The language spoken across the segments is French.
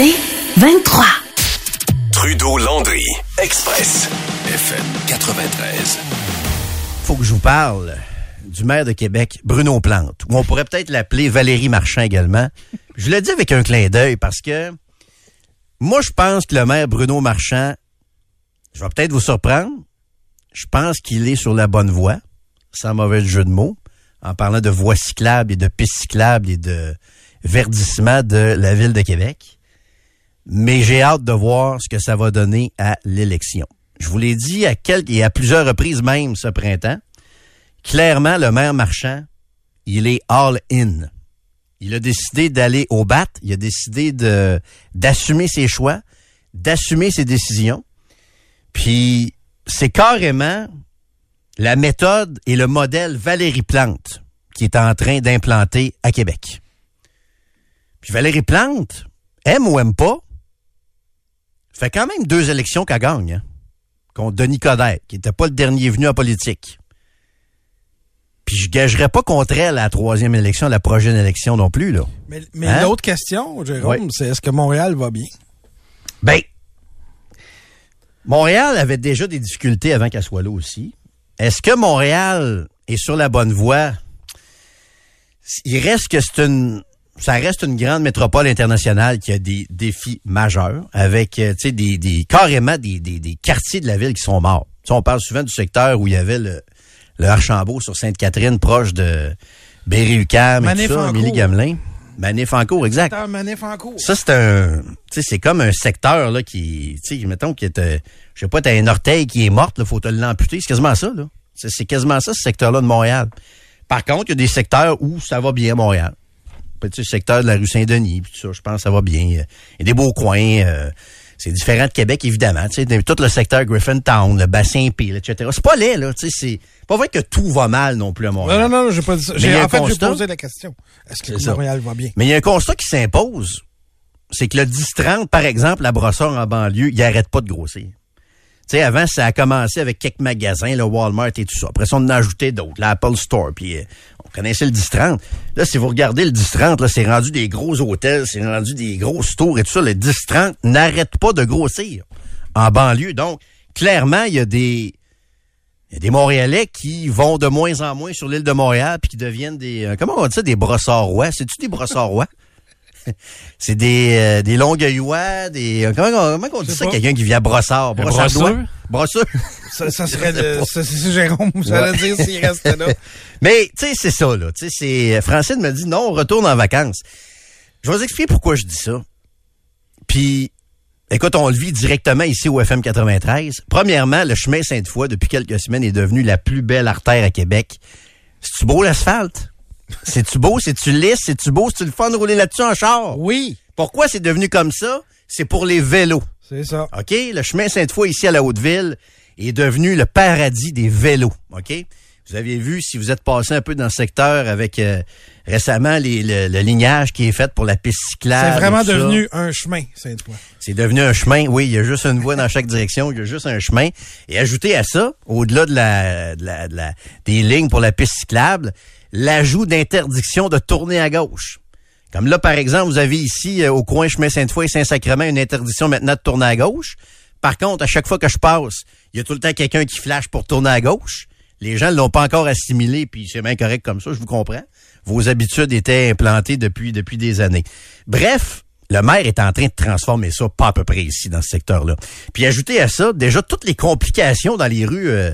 C'est 23. Trudeau-Landry, Express, FM 93. Faut que je vous parle du maire de Québec, Bruno Plante, ou on pourrait peut-être l'appeler Valérie Marchand également. Je le dis avec un clin d'œil parce que moi, je pense que le maire Bruno Marchand, je vais peut-être vous surprendre, je pense qu'il est sur la bonne voie, sans mauvais jeu de mots, en parlant de voies cyclables et de pistes cyclables et de verdissement de la ville de Québec. Mais j'ai hâte de voir ce que ça va donner à l'élection. Je vous l'ai dit à quelques et à plusieurs reprises même ce printemps. Clairement, le maire Marchand, il est all in. Il a décidé d'aller au bat. Il a décidé de d'assumer ses choix, d'assumer ses décisions. Puis c'est carrément la méthode et le modèle Valérie Plante qui est en train d'implanter à Québec. Puis Valérie Plante, aime ou aime pas, fait quand même deux élections qu'elle gagne. Hein, contre Denis Coderre, qui n'était pas le dernier venu en politique. Puis je gagerais pas contre elle à la troisième élection, la prochaine élection non plus. Là. Mais, mais Hein? l'autre question, Jérôme, Oui. c'est est-ce que Montréal va bien? Ben, Montréal avait déjà des difficultés avant qu'elle soit là aussi. Est-ce que Montréal est sur la bonne voie? Il reste que c'est une, ça reste une grande métropole internationale qui a des défis majeurs avec, euh, tu sais, des, des, carrément des, des, des quartiers de la ville qui sont morts. On parle souvent du secteur où il y avait le, le Archambault sur Sainte-Catherine, proche de Berry-UQAM et tout ça, Gamelin. Exact. Manif en cours. Ça, c'est un. Tu sais, c'est comme un secteur là qui. Tu sais, mettons que t'as. Je sais pas, t'as un orteil qui est morte, là, faut te l'amputer. C'est quasiment ça, là. C'est quasiment ça, ce secteur-là de Montréal. Par contre, il y a des secteurs où ça va bien Montréal. Petit secteur de la rue Saint-Denis, puis tout ça, je pense que ça va bien. Il y a des beaux coins. euh, c'est différent de Québec, évidemment. Tu sais, tout le secteur Griffintown, le bassin Peel, etc. C'est pas laid, là. Tu sais, c'est pas vrai que tout va mal non plus à Montréal. Non, non, non, j'ai pas dit ça. J'ai- En fait, j'ai posé la question. Est-ce que. Montréal va bien? Mais il y a un constat qui s'impose. C'est que le 10-30, par exemple, la brosseur en banlieue, il arrête pas de grossir. Tu sais, avant, ça a commencé avec quelques magasins, le Walmart et tout ça. Après ça, on en a ajouté d'autres, l'Apple Store, puis on connaissait le 10-30. Là, si vous regardez le 10-30, là, c'est rendu des gros hôtels, c'est rendu des grosses tours et tout ça. Le 10-30 n'arrête pas de grossir en banlieue. Donc, clairement, il y a des... Il y a des Montréalais qui vont de moins en moins sur l'île de Montréal puis qui deviennent des euh, comment on dit ça des brossards rois, c'est-tu des brossards C'est des euh, des longueuillois, des euh, comment, on- comment on dit ça quelqu'un qui vient à brossard, brossard brosseur? brosseur? Ça, ça serait le, ça, c'est Jérôme, dire s'il restait là. Mais tu sais c'est ça là, tu sais c'est Francine me dit non, on retourne en vacances. Je vais vous expliquer pourquoi je dis ça. Puis Écoute, on le vit directement ici au FM 93. Premièrement, le chemin Sainte-Foy, depuis quelques semaines, est devenu la plus belle artère à Québec. C'est-tu beau l'asphalte? C'est-tu beau? C'est-tu lisse? C'est-tu beau? C'est-tu le fun de rouler là-dessus en char? Oui, Pourquoi c'est devenu comme ça? C'est pour les vélos. c'est ça. OK? Le chemin Sainte-Foy ici à la Haute-Ville est devenu le paradis des vélos. OK? Vous aviez vu, si vous êtes passé un peu dans ce secteur avec euh, récemment les- le, le lignage qui est fait pour la piste cyclable. C'est vraiment ça. devenu un chemin, Sainte-Foy. C'est devenu un chemin. Oui, il y a juste une voie dans chaque direction. Il y a juste un chemin. Et ajouté à ça, au-delà de la, de la- de la- des lignes pour la piste cyclable, l'ajout d'interdiction de tourner à gauche. Comme là, par exemple, vous avez ici, euh, au coin chemin Sainte-Foy et Saint-Sacrement, une interdiction maintenant de tourner à gauche. Par contre, à chaque fois que je passe, il y a tout le temps quelqu'un qui flash pour tourner à gauche. Les gens ne l'ont pas encore assimilé, puis c'est bien correct comme ça, je vous comprends. Vos habitudes étaient implantées depuis, des années. Bref, le maire est en train de transformer ça, pas à peu près ici, dans ce secteur-là. Puis ajouter à ça, déjà, toutes les complications dans les rues... euh,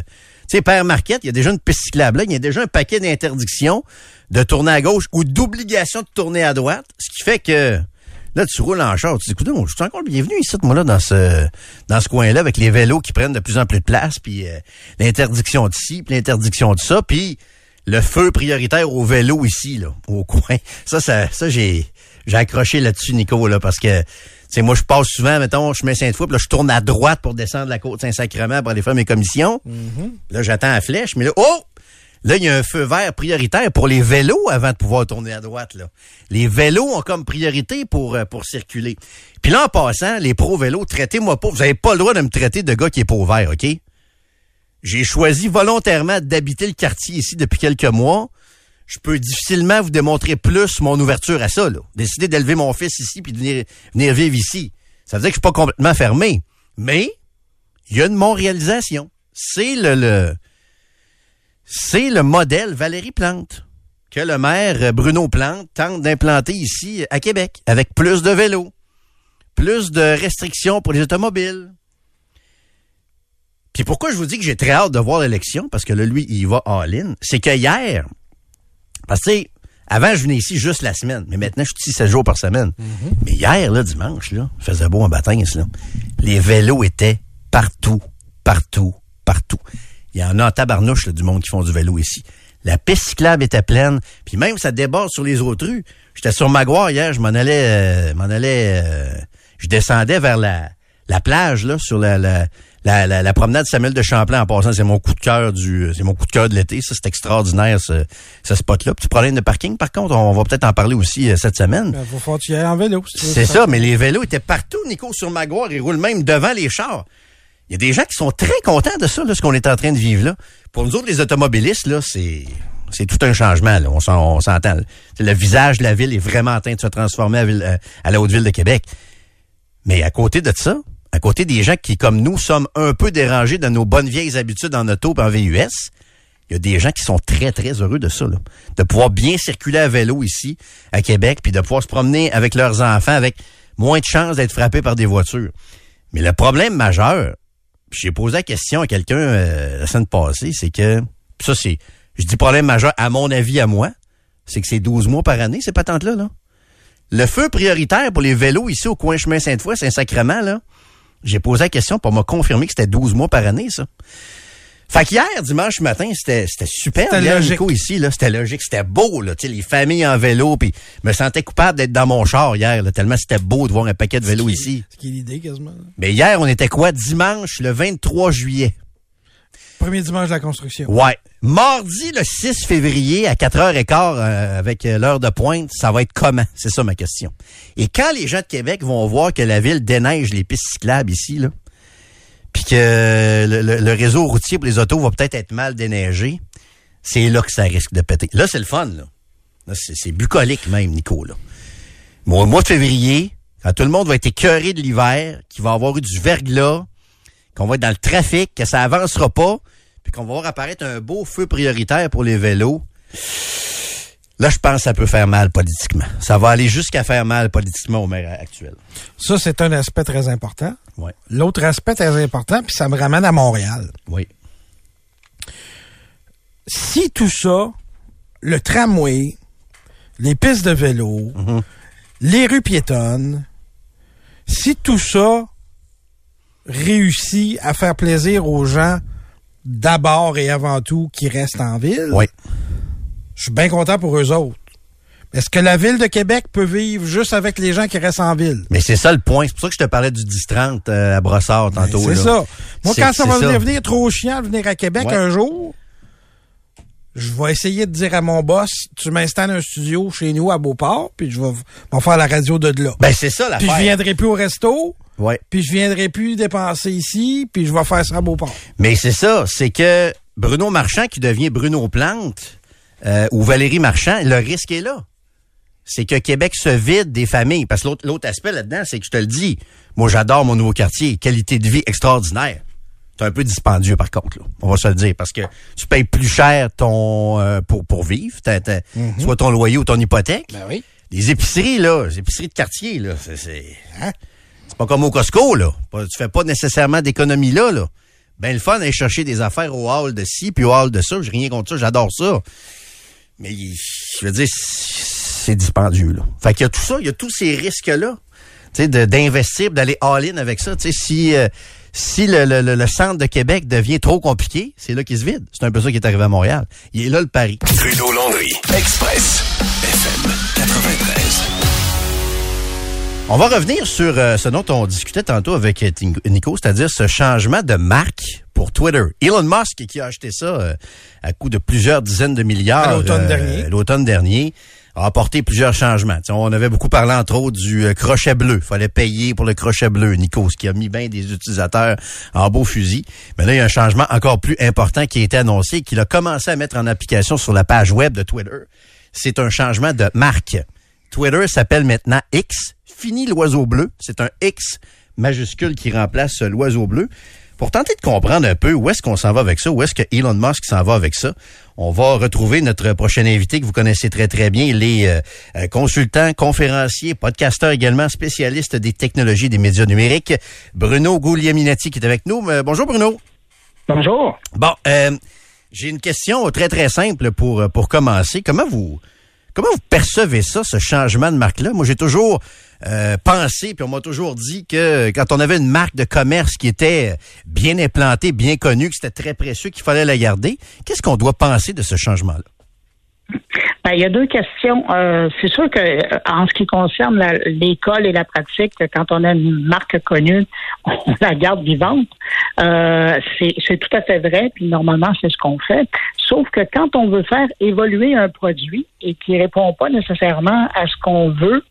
tu sais, Père Marquette, il y a déjà une piste cyclable là, il y a déjà un paquet d'interdictions de tourner à gauche ou d'obligation de tourner à droite, ce qui fait que là, tu roules en char, tu dis, écoute, je suis encore bienvenu ici, moi, là, dans ce, dans ce coin-là, avec les vélos qui prennent de plus en plus de place, puis euh, l'interdiction d'ici, puis l'interdiction de ça, puis le feu prioritaire au vélo ici, là, au coin. Ça, ça, ça j'ai, j'ai accroché là-dessus, Nico, là, parce que, sais, moi, je passe souvent, mettons, je mets Sainte-Foy, puis là, je tourne à droite pour descendre la côte Saint-Sacrement pour aller faire mes commissions. Là, j'attends la flèche, mais là, oh! Là, il y a un feu vert prioritaire pour les vélos avant de pouvoir tourner à droite. Là. Les vélos ont comme priorité pour, euh, pour circuler. Puis là, en passant, les pros-vélos, traitez-moi pas. Vous avez pas le droit de me traiter de gars qui est pas au vert, OK? J'ai choisi volontairement d'habiter le quartier ici depuis quelques mois. Je peux difficilement vous démontrer plus mon ouverture à ça. Là. Décider d'élever mon fils ici puis de venir, vivre ici. Ça veut dire que je suis pas complètement fermé. Mais il y a une mon-réalisation. C'est le, c'est le modèle Valérie Plante que le maire Bruno Plante tente d'implanter ici à Québec avec plus de vélos, plus de restrictions pour les automobiles. Puis pourquoi je vous dis que j'ai très hâte de voir l'élection, parce que là, lui, il va all-in, c'est que hier, parce que, tu sais, avant, je venais ici juste la semaine, mais maintenant, je suis ici 7 jours par semaine. Mais hier, là, dimanche, là, il faisait beau en bâtisse, là. Les vélos étaient partout, partout, partout. Il y en a en tabarnouche, là, du monde qui font du vélo ici. La piste cyclable était pleine, puis même ça déborde sur les autres rues. J'étais sur Maguire hier, je m'en allais, euh, m'en allais, euh, je descendais vers la, la plage là, sur la, la, la, la, la promenade Samuel de Champlain. En passant, c'est mon coup de cœur du, c'est mon coup de cœur de l'été. Ça, c'est extraordinaire ce, ce spot-là. Petit problème de parking, par contre, on va peut-être en parler aussi euh, cette semaine. Il faut faire y ailles en vélo. si C'est ça, mais les vélos étaient partout, Nico, sur Maguire. Ils roulent même devant les chars. Il y a des gens qui sont très contents de ça, là, ce qu'on est en train de vivre là. Pour nous autres, les automobilistes, là, c'est c'est tout un changement. Là. On s'en- on s'entend. là. Le visage de la ville est vraiment en train de se transformer à, ville- euh, à la Haute-Ville de Québec. Mais à côté de ça, à côté des gens qui, comme nous, sommes un peu dérangés dans nos bonnes vieilles habitudes en auto et en VUS, il y a des gens qui sont très, très heureux de ça. Là. De pouvoir bien circuler à vélo ici, à Québec, puis de pouvoir se promener avec leurs enfants avec moins de chances d'être frappés par des voitures. Mais le problème majeur, j'ai posé la question à quelqu'un euh, la semaine passée, c'est que, ça c'est, je dis problème majeur à mon avis à moi, c'est que c'est 12 mois par année, ces patentes-là. Là. Le feu prioritaire pour les vélos ici au coin chemin Sainte-Foy, Saint-Sacrement, là, j'ai posé la question pour me confirmer que c'était 12 mois par année, ça. Fait qu'hier, dimanche matin, c'était c'était super C'était logique. Nico, ici, là. C'était logique, c'était beau, là. Tu sais, les familles en vélo, puis je me sentais coupable d'être dans mon char hier, là, tellement c'était beau de voir un paquet de vélos ici. Ce qui est l'idée quasiment. là. Mais hier, on était quoi? Dimanche, le 23 juillet. Premier dimanche de la construction. Ouais. Mardi, le 6 février, à 4h15, euh, avec l'heure de pointe, ça va être comment? C'est ça ma question. Et quand les gens de Québec vont voir que la ville déneige les pistes cyclables ici, là, puis que le, réseau routier pour les autos va peut-être être mal déneigé, c'est là que ça risque de péter. Là, c'est le fun, là. C'est, bucolique même, Nico, là. Au mois de février, quand tout le monde va être écœuré de l'hiver, qu'il va avoir eu du verglas, qu'on va être dans le trafic, que ça avancera pas, qu'on va voir apparaître un beau feu prioritaire pour les vélos. Là, je pense que ça peut faire mal politiquement. Ça va aller jusqu'à faire mal politiquement au maire actuel. Ça, c'est un aspect très important. Oui. L'autre aspect très important, puis ça me ramène à Montréal. Oui. Si tout ça, le tramway, les pistes de vélo, Mhm. les rues piétonnes, si tout ça réussit à faire plaisir aux gens d'abord et avant tout qui restent en ville, Oui. je suis bien content pour eux autres. Est-ce que la ville de Québec peut vivre juste avec les gens qui restent en ville? Mais c'est ça le point. C'est pour ça que je te parlais du 10-30 euh, à Brossard tantôt. Ben, C'est là. ça. Moi, C'est- quand ça c'est va devenir trop chiant de venir à Québec Ouais. un jour, je vais essayer de dire à mon boss, tu m'installes un studio chez nous à Beauport, puis je vais, vais faire la radio de là. Ben, c'est ça puis l'affaire. je viendrai plus au resto, Ouais. puis je viendrai plus dépenser ici, puis je vais faire ça à Beauport. Mais c'est ça, c'est que Bruno Marchand qui devient Bruno Plante euh, ou Valérie Marchand, le risque est là. C'est que Québec se vide des familles. Parce que l'autre, l'autre aspect là-dedans, c'est que je te le dis, moi j'adore mon nouveau quartier, qualité de vie extraordinaire. C'est un peu dispendieux par contre, là. on va se le dire, parce que tu payes plus cher ton euh, pour, pour vivre, t'as- soit ton loyer ou ton hypothèque. Ben oui. Les épiceries, là, les épiceries de quartier, là, c'est, c'est, hein? c'est pas comme au Costco, là. Tu fais pas nécessairement d'économie là, là. Ben, le fun, aller chercher des affaires au hall de ci, puis au hall de ça. J'ai rien contre ça, j'adore ça. Mais, je veux dire, c'est dispendieux, là. Fait qu'il y a tout ça, il y a tous ces risques-là, tu sais, d'investir, d'aller all-in avec ça. Tu sais, si, euh, si le, le- le- le centre de Québec devient trop compliqué, c'est là qu'il se vide. C'est un peu ça qui est arrivé à Montréal. Il est là le pari. Trudeau Landry, Express, FM 93. On va revenir sur euh, ce dont on discutait tantôt avec euh, Nico, c'est-à-dire ce changement de marque pour Twitter. Elon Musk qui a acheté ça euh, à coût de plusieurs dizaines de milliards À l'automne euh, dernier. l'automne dernier a apporté plusieurs changements. on avait beaucoup parlé entre autres du euh, crochet bleu. fallait payer pour le crochet bleu, Nico, ce qui a mis bien des utilisateurs en beau fusil. Mais là, il y a un changement encore plus important qui a été annoncé, qu'il a commencé à mettre en application sur la page web de Twitter. C'est un changement de marque. Twitter s'appelle maintenant X. Fini l'oiseau bleu. C'est un X majuscule qui remplace l'oiseau bleu. Pour tenter de comprendre un peu où est-ce qu'on s'en va avec ça, où est-ce que Elon Musk s'en va avec ça, on va retrouver notre prochain invité que vous connaissez très très bien. Il est euh, euh, consultant, conférencier, podcasteur également, spécialiste des technologies des médias numériques. Bruno Guglielminetti qui est avec nous. Euh, bonjour Bruno. Bonjour. Bon, j'ai une question très très simple pour pour commencer. Comment vous comment vous percevez ça, ce changement de marque-là? Moi, j'ai toujours euh, puis on m'a toujours dit que quand on avait une marque de commerce qui était bien implantée, bien connue, que c'était très précieux, qu'il fallait la garder, qu'est-ce qu'on doit penser de ce changement-là? Ben, il y a deux questions. Euh, c'est sûr que euh, en ce qui concerne l'école et la pratique, quand on a une marque connue, on la garde vivante. Euh, c'est tout à fait vrai, puis normalement, c'est ce qu'on fait. Sauf que quand on veut faire évoluer un produit et qui répond pas nécessairement à ce qu'on veut,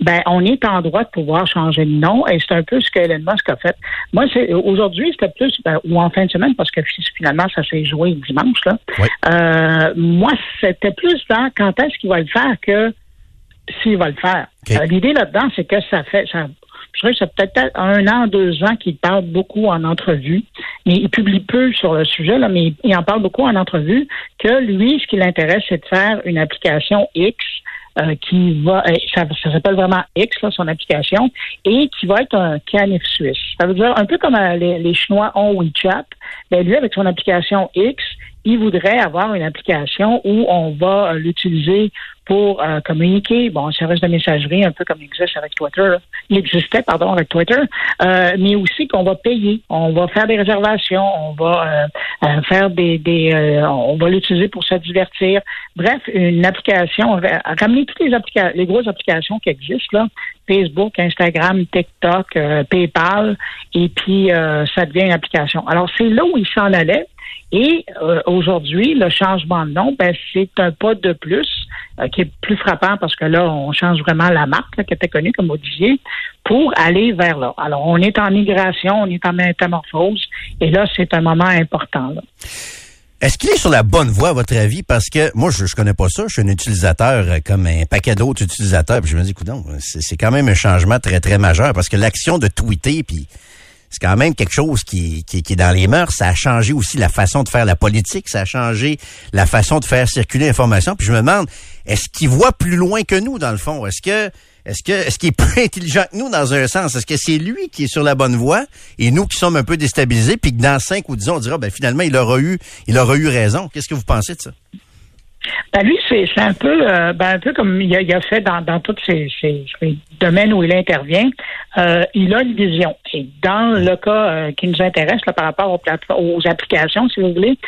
ben on est en droit de pouvoir changer de nom et c'est un peu ce que Elon Musk a fait. Moi, c'est aujourd'hui, c'était plus ben, ou en fin de semaine parce que finalement ça s'est joué dimanche là. Euh, moi, c'était plus dans quand est-ce qu'il va le faire que s'il va le faire? Euh, l'idée là-dedans, c'est que ça fait ça je dirais que c'est peut-être un an, deux ans qu'il parle beaucoup en entrevue. Mais il publie peu sur le sujet, là, mais il en parle beaucoup en entrevue, que lui, ce qui l'intéresse, c'est de faire une application X euh, qui va, euh, ça, s'appelle vraiment X, là, son application, et qui va être un canif suisse. Ça veut dire un peu comme euh, les, les Chinois ont WeChat, mais lui, avec son application X, il voudrait avoir une application où on va l'utiliser pour euh, communiquer, bon, un service de messagerie, un peu comme il existe avec Twitter, il existait, pardon, avec Twitter, euh, mais aussi qu'on va payer, on va faire des réservations, on va euh, faire des, des on va l'utiliser pour se divertir. Bref, une application, ramener toutes les applications, les grosses applications qui existent là, Facebook, Instagram, TikTok, PayPal, et puis ça devient une application. Alors c'est là où il s'en allait. Et aujourd'hui, le changement de nom, ben, c'est un pas de plus euh, qui est plus frappant parce que là, on change vraiment la marque qui était connue comme Odivier pour aller vers là. Alors, on est en migration, on est en métamorphose, et là, c'est un moment important. Est-ce qu'il est sur la bonne voie, à votre avis? Parce que moi, je, je connais pas ça. Je suis un utilisateur euh, comme un paquet d'autres utilisateurs. Puis je me dis, écoute, c'est quand même un changement très, très majeur parce que l'action de tweeter, puis c'est quand même quelque chose qui, qui, est dans les mœurs. Ça a changé aussi la façon de faire la politique, ça a changé la façon de faire circuler l'information. Puis je me demande, est-ce qu'il voit plus loin que nous, dans le fond? Est-ce que est-ce que est-ce qu'il est plus intelligent que nous dans un sens? Est-ce que c'est lui qui est sur la bonne voie et nous qui sommes un peu déstabilisés, puis que dans cinq ou dix ans, on dira ben finalement il aura eu il aura eu raison. Qu'est-ce que vous pensez de ça? Ben lui, c'est un peu euh, ben un peu comme il a, fait dans, dans tous ces, domaines où il intervient. Euh, il a une vision. Et dans le cas euh, qui nous intéresse là, par rapport aux, aux applications, si vous voulez,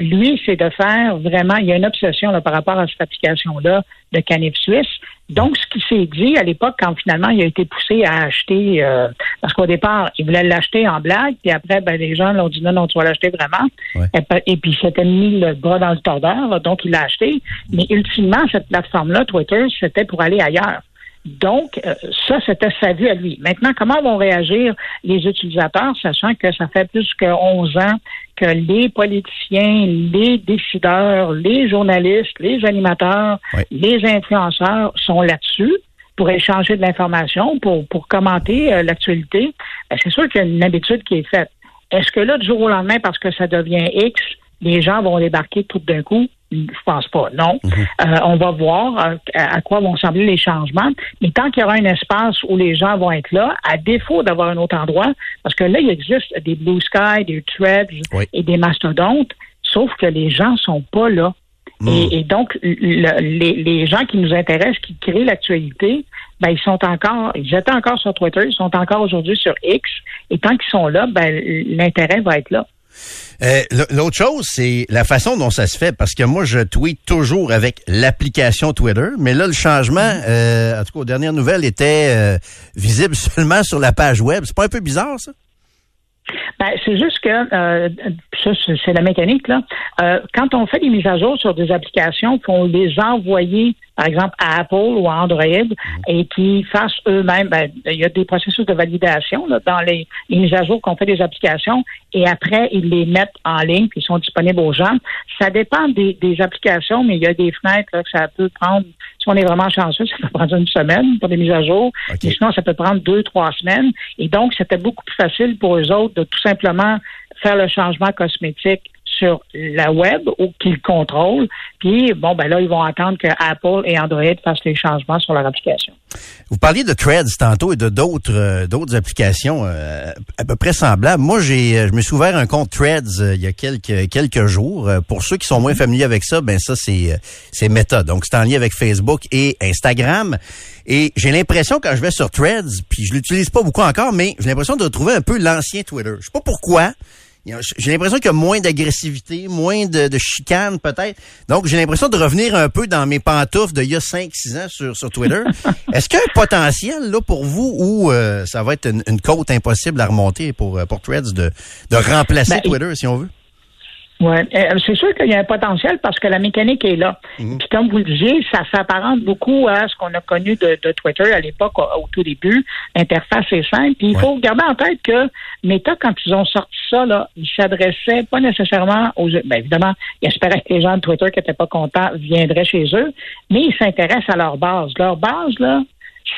lui, c'est de faire vraiment, il y a une obsession là, par rapport à cette application-là de Canif Suisse. Donc, ce qui s'est dit à l'époque, quand finalement il a été poussé à acheter, euh, parce qu'au départ, il voulait l'acheter en blague, puis après, ben, les gens l'ont dit non, non, tu vas l'acheter vraiment. Et, puis, il s'était mis le bras dans le tordeur, donc il l'a acheté. Mais ultimement, cette plateforme-là, Twitter, c'était pour aller ailleurs. Donc, euh, ça, c'était sa vue à lui. Maintenant, comment vont réagir les utilisateurs, sachant que ça fait plus que 11 ans que les politiciens, les décideurs, les journalistes, les animateurs, les influenceurs sont là-dessus pour échanger de l'information, pour, pour commenter euh, l'actualité, ben, c'est sûr qu'il y a une habitude qui est faite. Est-ce que là, du jour au lendemain, parce que ça devient X, les gens vont débarquer tout d'un coup? Je pense pas, non. Mhm. Euh, on va voir euh, à, quoi vont sembler les changements. Mais tant qu'il y aura un espace où les gens vont être là, à défaut d'avoir un autre endroit, parce que là, il existe des Blue Sky, des Threads et des mastodontes, sauf que les gens sont pas là. Mhm. Et, donc, les, gens qui nous intéressent, qui créent l'actualité, ben ils sont encore, ils étaient encore sur Twitter, ils sont encore aujourd'hui sur X, et tant qu'ils sont là, ben l'intérêt va être là. Euh, l'autre chose, c'est la façon dont ça se fait, parce que moi, je tweet toujours avec l'application Twitter, mais là, le changement, mm-hmm. euh, en tout cas, aux dernières nouvelles, était euh, visible seulement sur la page web. C'est pas un peu bizarre, ça? Ben, c'est juste que ça, c'est la mécanique là. quand on fait des mises à jour sur des applications, faut les envoyer par exemple à Apple ou à Android, et qui fassent eux-mêmes, ben, il y a des processus de validation là, dans les, les mises à jour qu'on fait des applications, et après, ils les mettent en ligne, puis ils sont disponibles aux gens. Ça dépend des, des applications, mais il y a des fenêtres là, que ça peut prendre, si on est vraiment chanceux, ça peut prendre une semaine pour des mises à jour, mais sinon, ça peut prendre deux, trois semaines. Et donc, c'était beaucoup plus facile pour eux autres de tout simplement faire le changement cosmétique sur la web ou qu'ils contrôlent. Puis, bon, ben là, ils vont attendre que Apple et Android fassent les changements sur leur application. Vous parliez de Threads tantôt et de d'autres euh, d'autres applications euh, à peu près semblables. Moi, j'ai euh, je me suis ouvert un compte Threads il y a quelques quelques jours. Pour ceux qui sont moins familiers avec ça, ben ça c'est c'est Meta. Donc c'est en lien avec Facebook et Instagram. Et j'ai l'impression quand je vais sur Threads, puis je l'utilise pas beaucoup encore, mais j'ai l'impression de retrouver un peu l'ancien Twitter. Je sais pas pourquoi. J'ai l'impression qu'il y a moins d'agressivité, moins de, de chicane peut-être. Donc, j'ai l'impression de revenir un peu dans mes pantoufles d'il y a 5-6 ans sur, sur Twitter. Est-ce qu'il y a un potentiel là pour vous ou euh, ça va être une, une côte impossible à remonter pour, euh, pour Threads de, de remplacer Ben, Twitter, si on veut? Ouais, Euh, c'est sûr qu'il y a un potentiel parce que la mécanique est là. Mhm. Puis comme vous le disiez, ça s'apparente beaucoup à ce qu'on a connu de, de Twitter à l'époque, au, au tout début. L'interface est simple. Puis il Ouais. faut garder en tête que Meta, quand ils ont sorti ça, là, ils s'adressaient pas nécessairement aux... Ben, évidemment, ils espéraient que les gens de Twitter qui n'étaient pas contents viendraient chez eux, mais ils s'intéressent à leur base. Leur base, là,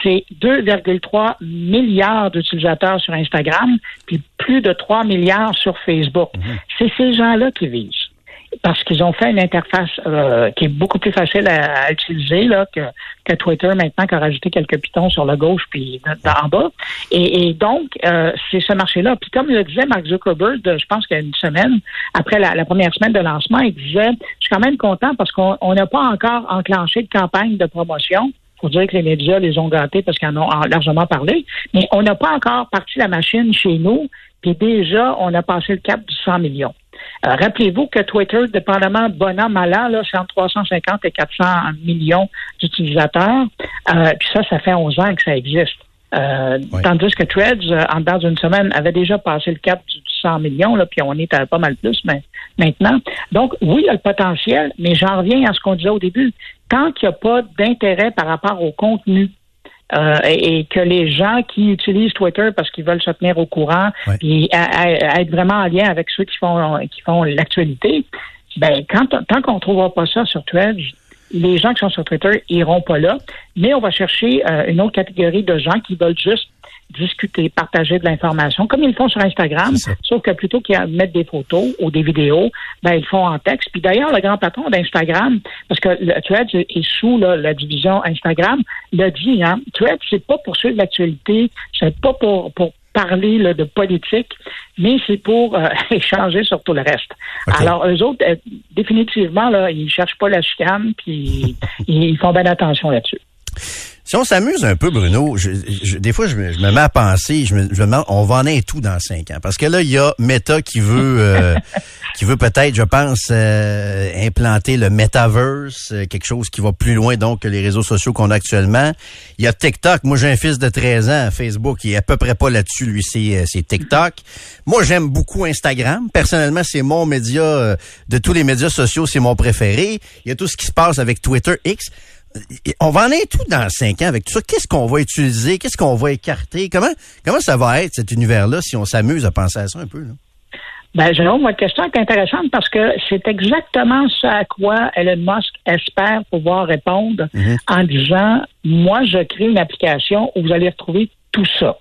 c'est 2,3 milliards d'utilisateurs sur Instagram, puis plus de 3 milliards sur Facebook. C'est ces gens-là qui visent. Parce qu'ils ont fait une interface euh, qui est beaucoup plus facile à, à utiliser là, que, que Twitter maintenant, qui a rajouté quelques pitons sur le gauche puis en bas. Et, et donc, euh, c'est ce marché-là. Puis comme le disait Mark Zuckerberg, je pense qu'il y a une semaine, après la, la première semaine de lancement, il disait, je suis quand même content parce qu'on on n'a pas encore enclenché de campagne de promotion faut dire que les médias les ont gâtés parce qu'ils en ont largement parlé, mais on n'a pas encore parti la machine chez nous, puis déjà, on a passé le cap du 100 millions. Euh, Rappelez-vous que Twitter, dépendamment bon an, mal an, là, c'est entre 350 et 400 millions d'utilisateurs. Euh, puis ça, ça fait 11 ans que ça existe. Euh, Oui. Tandis que Threads, euh, en dedans d'une semaine, avait déjà passé le cap du 100 millions, là, puis on est à pas mal plus mais, maintenant. Donc, oui, il y a le potentiel, mais j'en reviens à ce qu'on disait au début. Tant qu'il n'y a pas d'intérêt par rapport au contenu, euh, et, et que les gens qui utilisent Twitter parce qu'ils veulent se tenir au courant Ouais. et à- à- à être vraiment en lien avec ceux qui font qui font l'actualité, ben quand tant qu'on ne trouvera pas ça sur Threads, les gens qui sont sur Twitter iront pas là, mais on va chercher euh, une autre catégorie de gens qui veulent juste discuter, partager de l'information, comme ils le font sur Instagram, sauf que plutôt qu'ils mettent des photos ou des vidéos, ben ils le font en texte. Puis d'ailleurs, le grand patron d'Instagram, parce que le Threads est sous là, la division Instagram, l'a dit, hein, Threads, c'est pas pour suivre l'actualité, c'est pas pour, pour parler là, de politique, mais c'est pour euh, échanger sur tout le reste. Alors, eux autres, euh, définitivement, là, ils cherchent pas la chicane, puis ils font bien attention là-dessus. Si on s'amuse un peu, Bruno, je, je- des fois, je me, je me mets à penser, je me, je me demande, on va en être tout dans cinq ans? Parce que là, il y a Meta qui veut, euh, qui veut peut-être, je pense, euh, implanter le metaverse, euh, quelque chose qui va plus loin donc que les réseaux sociaux qu'on a actuellement. Il y a TikTok. Moi, j'ai un fils de 13 ans, Facebook, il est à peu près pas là-dessus, lui, c'est, euh, c'est TikTok. Moi, j'aime beaucoup Instagram. Personnellement, c'est mon média, de tous les médias sociaux, c'est mon préféré. Il y a tout ce qui se passe avec Twitter X. On va en être tout dans cinq ans avec tout ça? Qu'est-ce qu'on va utiliser? Qu'est-ce qu'on va écarter? Comment, comment ça va être, cet univers-là, si on s'amuse à penser à ça un peu? Là? Ben, Jérôme, votre question est intéressante parce que c'est exactement ce à quoi Elon Musk espère pouvoir répondre Mhm. en disant, moi, je crée une application où vous allez retrouver tout ça.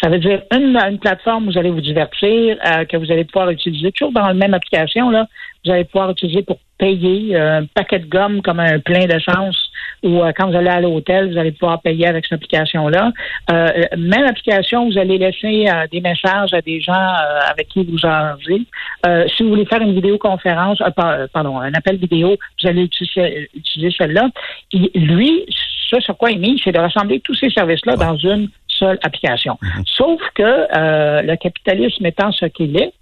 Ça veut dire une, une plateforme où vous allez vous divertir, euh, que vous allez pouvoir utiliser toujours dans la même application, là, vous allez pouvoir utiliser pour payer euh, un paquet de gomme comme un plein d'essence ou euh, quand vous allez à l'hôtel, vous allez pouvoir payer avec cette application-là. Même application, vous allez laisser des messages à des gens avec qui vous. Euh, si vous voulez faire une vidéoconférence, par- pardon, un appel vidéo, vous allez utiliser, utiliser celle-là. Et lui, ce sur quoi il mise, c'est de rassembler tous ces services-là dans une seule application. Sauf que euh, le capitalisme étant ce qu'il est,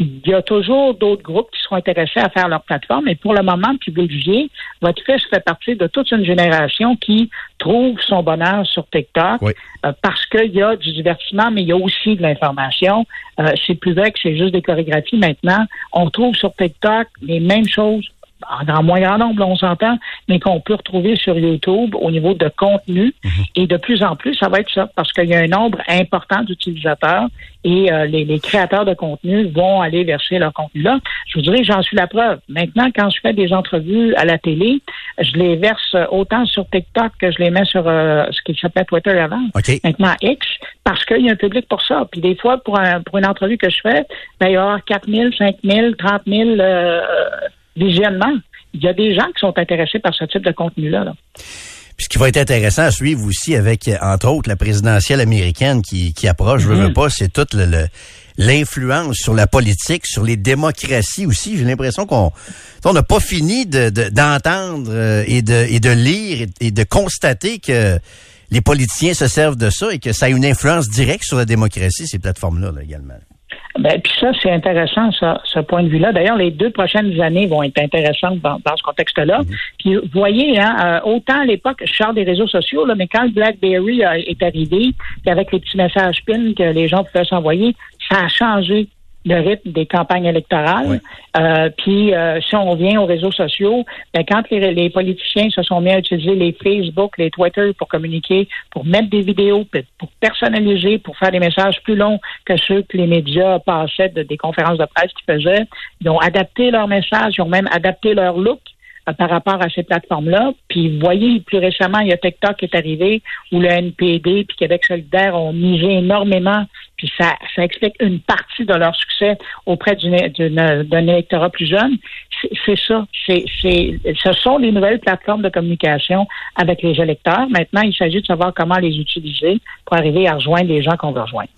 il y a toujours d'autres groupes qui seront intéressés à faire leur plateforme. Et pour le moment, puis vous le disiez, votre fils fait partie de toute une génération qui trouve son bonheur sur TikTok Oui. euh, parce qu'il y a du divertissement, mais il y a aussi de l'information. Euh, c'est plus vrai que c'est juste des chorégraphies maintenant. On trouve sur TikTok les mêmes choses en grand, moins grand nombre, on s'entend, mais qu'on peut retrouver sur YouTube au niveau de contenu. Et de plus en plus, ça va être ça, parce qu'il y a un nombre important d'utilisateurs et euh, les, les créateurs de contenu vont aller verser leur contenu là. Je vous dirais, j'en suis la preuve. Maintenant, quand je fais des entrevues à la télé, je les verse autant sur TikTok que je les mets sur euh, ce qui s'appelait Twitter avant. OK. Maintenant X, parce qu'il y a un public pour ça. Puis des fois, pour, un, pour une entrevue que je fais, ben, il y a 4 000, 5 000, 30 000 euh, visionnements. Il y a des gens qui sont intéressés par ce type de contenu-là. Là. Puis ce qui va être intéressant à suivre aussi avec, entre autres, la présidentielle américaine qui, qui approche, je veux, veux pas, c'est toute le, le- l'influence sur la politique, sur les démocraties aussi. J'ai l'impression qu'on on n'a pas fini de- de- d'entendre euh, et, de, et de lire et, et de constater que les politiciens se servent de ça et que ça a une influence directe sur la démocratie, ces plateformes-là là, également. Ben, puis ça, c'est intéressant, ça, ce point de vue-là. D'ailleurs, les deux prochaines années vont être intéressantes dans, dans ce contexte-là. Puis, vous voyez, hein, euh, autant à l'époque, je sors des réseaux sociaux, là, mais quand le BlackBerry euh, est arrivé, puis avec les petits messages PIN que les gens pouvaient s'envoyer, ça a changé le rythme des campagnes électorales. Oui. Euh, puis, euh, si on revient aux réseaux sociaux, ben, quand les, les politiciens se sont mis à utiliser les Facebook, les Twitter pour communiquer, pour mettre des vidéos, pour personnaliser, pour faire des messages plus longs que ceux que les médias passaient de, des conférences de presse qu'ils faisaient, ils ont adapté leur message, ils ont même adapté leur look par rapport à ces plateformes-là. Puis, voyez, plus récemment, il y a TikTok qui est arrivé, où le NPD puis Québec solidaire ont misé énormément, puis ça, ça explique une partie de leur succès auprès d'un électorat plus jeune. C'est- ça. C'est, ce sont les nouvelles plateformes de communication avec les électeurs. Maintenant, il s'agit de savoir comment les utiliser pour arriver à rejoindre les gens qu'on veut rejoindre.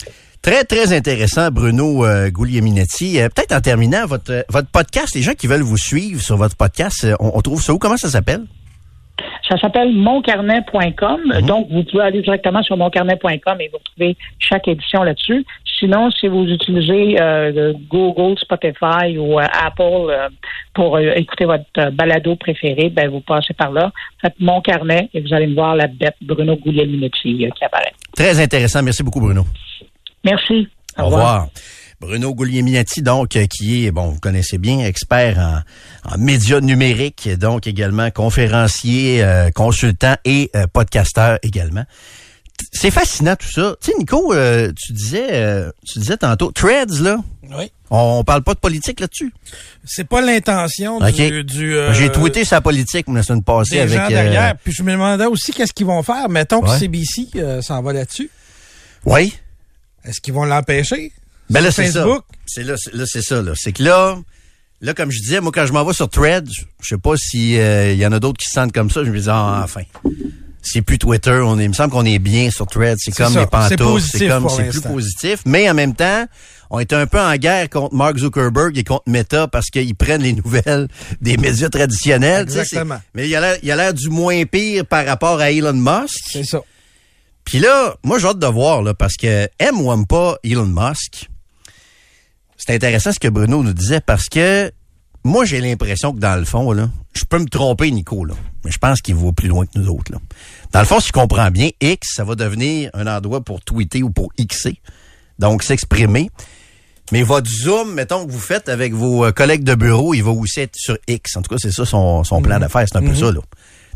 Très, très intéressant, Bruno euh, Guglielminetti. Euh, Peut-être en terminant, votre, euh, votre podcast, les gens qui veulent vous suivre sur votre podcast, euh, on, on trouve ça où? Comment ça s'appelle? Ça s'appelle moncarnet.com. Donc, vous pouvez aller directement sur moncarnet.com et vous retrouvez chaque édition là-dessus. Sinon, si vous utilisez euh, le Google, Spotify ou euh, Apple euh, pour écouter votre balado préféré, ben, vous passez par là. Faites Mon Carnet et vous allez me voir la bête Bruno Guglielminetti qui apparaît. Très intéressant. Merci beaucoup, Bruno. Merci. Au revoir. Bruno Guglielminetti, donc, euh, qui est, bon, vous connaissez bien, expert en, en médias numériques, donc également conférencier, euh, consultant et euh, podcasteur également. C'est fascinant tout ça. Tu sais, Nico, euh, tu disais, euh, tu disais tantôt, Threads, là, Oui. on parle pas de politique là-dessus? C'est pas l'intention OK. du... du, euh, J'ai tweeté sa politique la semaine passée des avec... gens euh, derrière. Puis je me demandais aussi qu'est-ce qu'ils vont faire. Mettons que. CBC euh, s'en va là-dessus. oui. Est-ce qu'ils vont l'empêcher? Ben là, c'est ça. Facebook? C'est là, c'est- ça. Là, c'est que là, là, comme je disais, moi, quand je m'en vais sur Thread, je sais pas si il y en a d'autres qui se sentent comme ça. Je me dis, ah, enfin. C'est plus Twitter. On est, il me semble qu'on est bien sur Thread. C'est comme ça. les pantoufles. C'est comme, c'est plus positif. Mais en même temps, on est un peu en guerre contre Mark Zuckerberg et contre Meta parce qu'ils prennent les nouvelles des médias traditionnels. Exactement. Mais il il a l'air du moins pire par rapport à Elon Musk. C'est ça. Puis là, moi, j'ai hâte de voir, là, parce que aime ou aime pas Elon Musk, c'est intéressant ce que Bruno nous disait, parce que moi, j'ai l'impression que dans le fond, là, je peux me tromper, Nico, là, mais je pense qu'il va plus loin que nous autres. Là. Dans le fond, si je comprends bien, X, ça va devenir un endroit pour tweeter ou pour Xer, donc s'exprimer. Mais votre Zoom, mettons que vous faites avec vos euh, collègues de bureau, il va aussi être sur X. En tout cas, c'est ça son, son plan d'affaires, c'est un peu ça, là.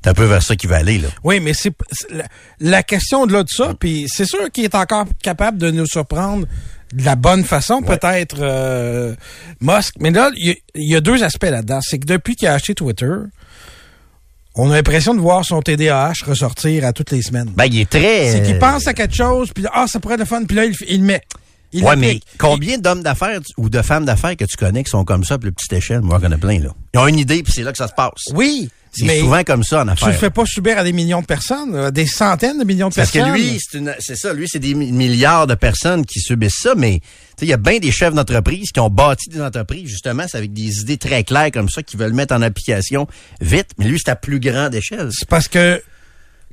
C'est un peu vers ça qu'il va aller, là. Oui, mais c'est la, la question au-delà de ça, puis c'est sûr qu'il est encore capable de nous surprendre de la bonne façon, peut-être euh, Musk. Mais là, il y, a- il y a deux aspects là-dedans. C'est que depuis qu'il a acheté Twitter, on a l'impression de voir son TDAH ressortir à toutes les semaines. Ben, il est très... c'est qu'il euh, pense à quelque chose, puis ah, ça pourrait être le fun, puis là, il, il met. Il ouais, mais combien d'hommes d'affaires ou de femmes d'affaires que tu connais qui sont comme ça à plus petite échelle? Moi, j'en connais plein, là. Ils ont une idée, puis c'est là que ça se passe. Oui, C'est souvent comme ça en tu affaires. le fais pas subir à des millions de personnes, à des centaines de millions de Parce que personnes. lui, c'est ça, lui, c'est des mi- milliards de personnes qui subissent ça, mais tu sais, il y a bien des chefs d'entreprise qui ont bâti des entreprises, justement, c'est avec des idées très claires comme ça, qui veulent mettre en application vite, mais lui, c'est à plus grande échelle. C'est parce que,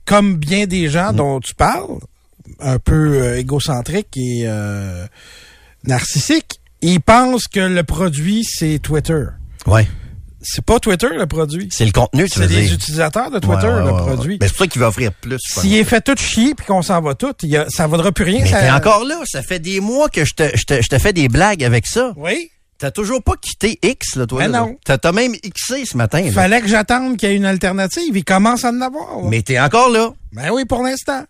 comme bien des Mm. gens dont tu parles, un peu euh, égocentriques et euh, narcissiques, ils pensent que le produit, c'est Twitter. Ouais. C'est pas Twitter, le produit. C'est le contenu, tu C'est veux les dire. utilisateurs de Twitter, Ouais, ouais, le ouais, produit. Ben, c'est pour ça qu'il va offrir plus. S'il est fait tout chier puis qu'on s'en va tout, y a- ça vaudra plus rien. Mais ça... t'es encore là, ça fait des mois que je te, je te, je te fais des blagues avec ça. Oui. T'as toujours pas quitté X, là, toi? Ben là. non. T'as t'as même Xé ce matin, là. Fallait que j'attende qu'il y ait une alternative. Il commence à en avoir. là. Mais t'es encore là. Ben oui, pour l'instant.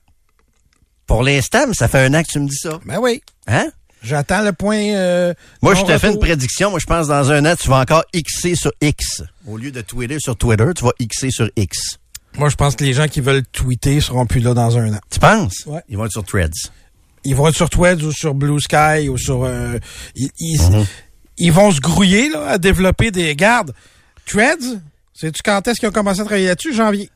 Pour l'instant, mais ça fait un an que tu me dis ça. Ben oui. Hein? J'attends le point. euh, Moi, je te fais une prédiction. Moi, je pense que dans un an, tu vas encore Xer sur X. Au lieu de Twitter sur Twitter, tu vas Xer sur X. Moi, je pense que les gens qui veulent tweeter seront plus là dans un an. Tu penses? Ouais. Ils vont être sur Threads. Ils vont être sur Threads ou sur Blue Sky ou sur. euh, ils, ils- Mhm. ils vont se grouiller là, à développer des gardes. Threads, sais-tu quand est-ce qu'ils ont commencé à travailler là-dessus? Janvier.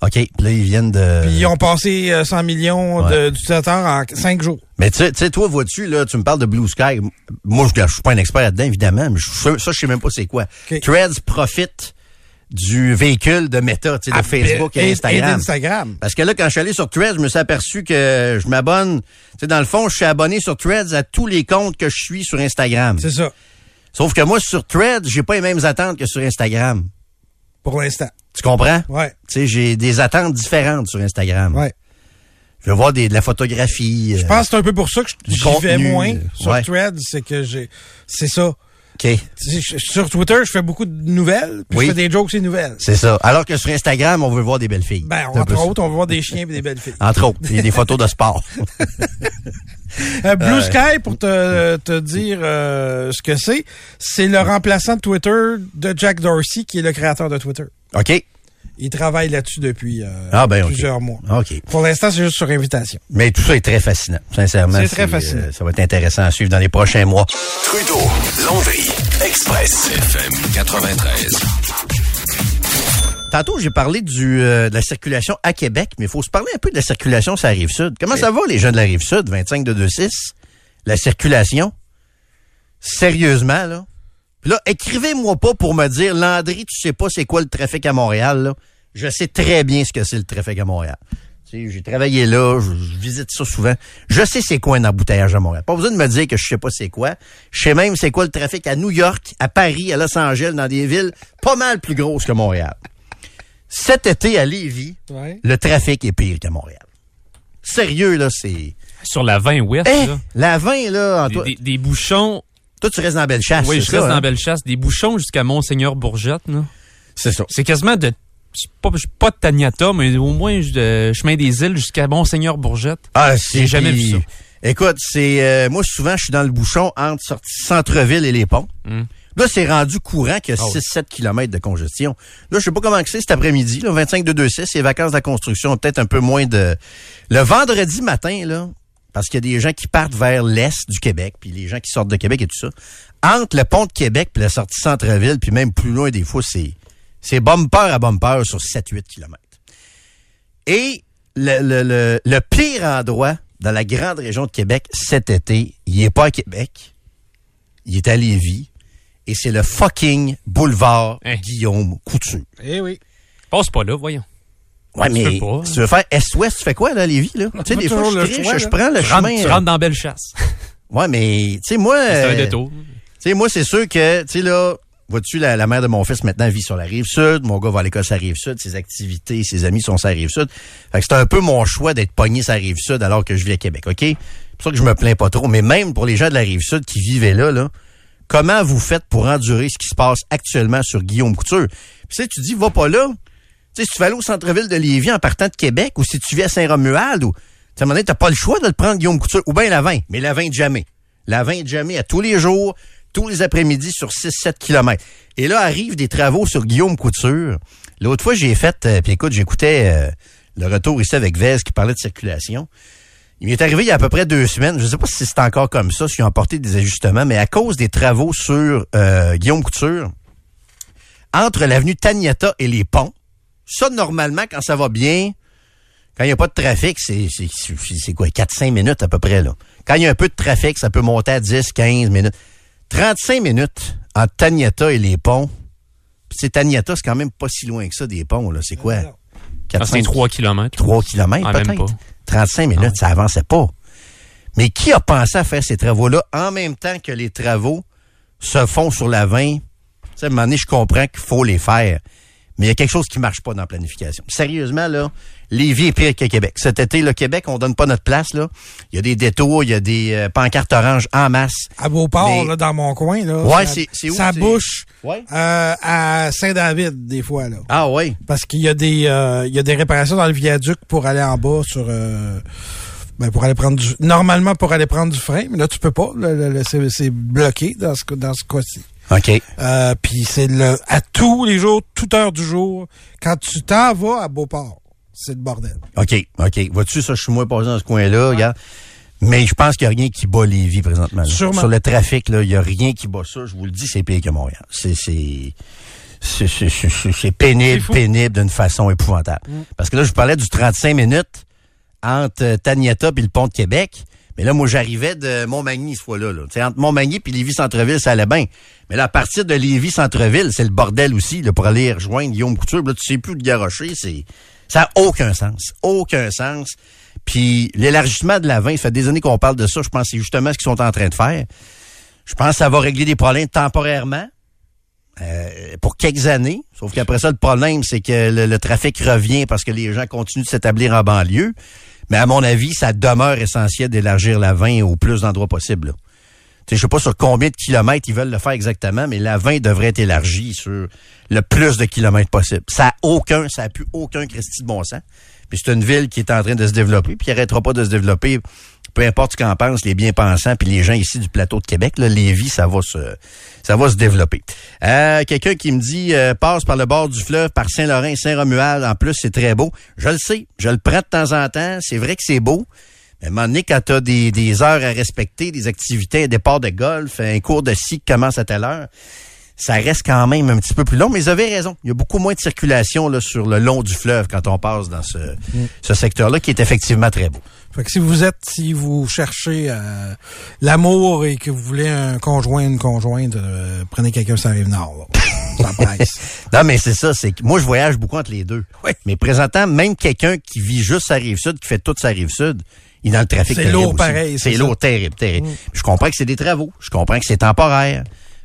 OK. Puis là, ils viennent de... Puis ils ont passé euh, 100 millions Ouais. de- d'utilisateurs en 5 jours. Mais tu sais- toi, vois-tu, là, tu me parles de Blue Sky. Moi, je, je suis pas un expert là-dedans, évidemment, mais ça, je sais même pas c'est quoi. OK. Threads profite du véhicule de Meta, tu sais, de Facebook et, Instagram. d'Instagram. Parce que là, quand je suis allé sur Threads, je me suis aperçu que je m'abonne. Tu sais, dans le fond, je suis abonné sur Threads à tous les comptes que je suis sur Instagram. C'est ça, Sauf que moi, sur Threads, j'ai pas les mêmes attentes que sur Instagram. Pour l'instant. Tu comprends? Ouais, Tu sais, j'ai des attentes différentes sur Instagram. ouais. Je veux voir des, de la photographie. Je pense que c'est un peu pour ça que j'y vais moins euh, sur ouais. C'est que j'ai, c'est ça. OK. Tu sais, je- Sur Twitter, je fais beaucoup de nouvelles, puis Oui. je fais des jokes et nouvelles. C'est ça. Alors que sur Instagram, on veut voir des belles filles. Ben, entre ça. autres, on va voir des chiens et des belles filles. Entre autres. Il y a des photos de sport. Euh, Blue Sky, pour te, te dire euh, ce que c'est, c'est le remplaçant de Twitter de Jack Dorsey, qui est le créateur de Twitter. OK. Il travaille là-dessus depuis euh, Ah, ben, plusieurs mois. OK. Pour l'instant, c'est juste sur invitation. Mais tout ça est très fascinant. Sincèrement. C'est très fascinant. euh, ça va être intéressant à suivre dans les prochains mois. Trudeau, Landry, Express, FM 93. Tantôt, j'ai parlé du, euh, de la circulation à Québec, mais il faut se parler un peu de la circulation sur la Rive-Sud. Comment ça va, les gens de la Rive-Sud, 25 de 26? La circulation? Sérieusement, là? Puis là, écrivez-moi pas pour me dire, Landry, tu sais pas c'est quoi le trafic à Montréal, là. Je sais très bien ce que c'est le trafic à Montréal. Tu sais, J'ai travaillé là, je, je visite ça souvent. Je sais c'est quoi un embouteillage à Montréal. Pas besoin de me dire que je sais pas c'est quoi. Je sais même c'est quoi le trafic à New York, à Paris, à Los Angeles, dans des villes pas mal plus grosses que Montréal. Cet été à Lévis, Ouais. le trafic est pire qu'à Montréal. Sérieux, là, c'est... Sur la 20 ouest, Eh, là. la 20, là, en Des, toi, des- des bouchons. toi, tu restes dans Bellechasse, oui, je ça, reste hein? dans Bellechasse. Des bouchons jusqu'à Monseigneur-Bourgette, là. C'est ça. C'est quasiment de. Pas, pas de Taniata, mais au moins de chemin des îles jusqu'à Monseigneur-Bourgette. Ah, c'est J'ai jamais vu ça. Écoute, c'est euh, moi souvent je suis dans le bouchon entre sortie centre-ville et les ponts. Hmm. Là, c'est rendu courant qu'il y a Ah oui. 6-7 km de congestion. Là, je sais pas comment c'est cet après-midi, là, 25 de 2 6 c'est les vacances de la construction, peut-être un peu moins de le vendredi matin là, parce qu'il y a des gens qui partent vers l'est du Québec, puis les gens qui sortent de Québec et tout ça. Entre le pont de Québec puis la sortie centre-ville, puis même plus loin des fois, c'est c'est bumper à bumper sur 7-8 km. Et le, le, le, le pire endroit dans la grande région de Québec cet été, il est pas à Québec, il est à Lévis, et c'est le fucking boulevard Hein? Guillaume Couture. Eh oui. Passe pas là, voyons. Ouais, Tu mais pas. si tu veux faire Est-Ouest, tu fais quoi là, Lévis là? Tu sais, des fois, je le triche, choix, je prends le Tu rentres, chemin. tu euh, rentres dans Bellechasse. Ouais, mais tu sais moi, C'est un euh, détour. tu sais moi, c'est sûr que tu sais là. Vois-tu, la, la mère de mon fils maintenant vit sur la rive sud. Mon gars va à l'école sur la rive sud. Ses activités, ses amis sont sur la rive sud. Fait que c'est un peu mon choix d'être pogné sur la rive sud alors que je vis à Québec, OK? C'est pour ça que je me plains pas trop. Mais même pour les gens de la rive sud qui vivaient là, là, comment vous faites pour endurer ce qui se passe actuellement sur Guillaume Couture? Puis tu sais, tu dis, va pas là. Tu sais, si tu vas aller au centre-ville de Lévis en partant de Québec ou si tu vis à Saint-Romuald ou, tu sais, t'as pas le choix de le prendre Guillaume Couture ou bien la 20, mais la 20 jamais. La 20 jamais à tous les jours, tous les après-midi sur 6-7 km. Et là, arrivent des travaux sur Guillaume Couture. L'autre fois, j'ai fait, euh, puis écoute, j'écoutais euh, le retour ici avec Vez qui parlait de circulation. Il m'est arrivé il y a à peu près deux semaines. Je ne sais pas si c'est encore comme ça, s'ils ont apporté des ajustements, mais à cause des travaux sur euh, Guillaume Couture, entre l'avenue Taniata et les ponts, ça, normalement, quand ça va bien, quand il n'y a pas de trafic, c'est, quoi, 4-5 minutes à peu près. Quand il y a un peu de trafic, ça peut monter à 10, 15 minutes. 35 minutes entre Taniata et les ponts. C'est Taniata, c'est quand même pas si loin que ça des ponts, là. C'est quoi? Non. 4, Ah, c'est 3 km. 3 kilomètres, Ah, même peut-être. pas. 35 minutes, ça avançait pas. Mais qui a pensé à faire ces travaux-là en même temps que les travaux se font sur la 20? Tu sais, à un moment donné, je comprends qu'il faut les faire. Mais il y a quelque chose qui marche pas dans la planification. Sérieusement, là, Lévis est pire que Québec. Cet été, le Québec, on donne pas notre place, là. Il y a des détours, il y a des euh, pancartes oranges en masse. À Beauport, Mais- là, dans mon coin, là. Ouais, c'est- où, Ça bouche Ouais. euh, à Saint-David, des fois, là. Ah oui. Parce qu'il y a des euh, il y a des réparations dans le viaduc pour aller en bas sur euh, ben pour aller prendre du normalement pour aller prendre du frein, mais là tu peux pas, le- le- le- c'est c'est bloqué dans ce dans ce cas-ci. OK. Euh, puis c'est le à tous les jours, toute heure du jour, quand tu t'en vas à Beauport, c'est le bordel. OK, OK. Vois-tu, ça, je suis moins passé dans ce coin-là, regarde. Mais je pense qu'il n'y a rien qui bat Lévis présentement. Sur le trafic, là, il n'y a rien qui bat ça. Je vous le dis, c'est pire que Montréal. C'est, c'est, c'est, pénible, pénible d'une façon épouvantable. Parce que là, je vous parlais du 35 minutes entre euh, Taniata et le pont de Québec. Mais là, moi, j'arrivais de Montmagny ce fois-là. Là. Entre Montmagny et Lévis-Centreville, ça allait bien. Mais là, à partir de Lévis-Centreville, c'est le bordel aussi là, pour aller rejoindre Guillaume Couture. Là, tu sais plus de garocher. C'est, ça n'a aucun sens. Aucun sens. Puis l'élargissement de la 20, ça fait des années qu'on parle de ça. Je pense que c'est justement ce qu'ils sont en train de faire. Je pense que ça va régler des problèmes temporairement. euh, pour quelques années. Sauf qu'après ça, le problème, c'est que le, trafic revient parce que les gens continuent de s'établir en banlieue. Mais à mon avis, ça demeure essentiel d'élargir la 20 au plus d'endroits possible. Je sais pas sur combien de kilomètres ils veulent le faire exactement, mais la 20 devrait être élargie sur le plus de kilomètres possible. Ça a aucun, ça a plus aucun Christy de bon sens. Puis c'est une ville qui est en train de se développer, puis qui arrêtera pas de se développer. Peu importe ce qu'en pensent les bien-pensants, puis les gens ici du plateau de Québec, là, Lévis, ça va se, ça va se développer. Euh, Quelqu'un qui me dit euh, passe par le bord du fleuve, par Saint-Laurent Saint-Romuald. En plus, c'est très beau. Je le sais, je le prends de temps en temps. C'est vrai que c'est beau. Mais à un moment donné, quand tu as des, des heures à respecter, des activités, un départ de golf, un cours de scie qui commence à telle heure, ça reste quand même un petit peu plus long. Mais vous avez raison. Il y a beaucoup moins de circulation là, sur le long du fleuve quand on passe dans ce, ce secteur-là, qui est effectivement très beau. Fait que si vous êtes, si vous cherchez euh, l'amour et que vous voulez un conjoint, une conjointe, euh, prenez quelqu'un sur la rive nord. là. Non, mais c'est ça. C'est que moi, je voyage beaucoup entre les deux. Oui. Mais présentant, même quelqu'un qui vit juste sa rive sud, qui fait toute sa rive sud, dans le trafic. C'est lourd aussi. pareil, c'est lourd, terrible, terrible. Je comprends que c'est des travaux. Je comprends que c'est temporaire.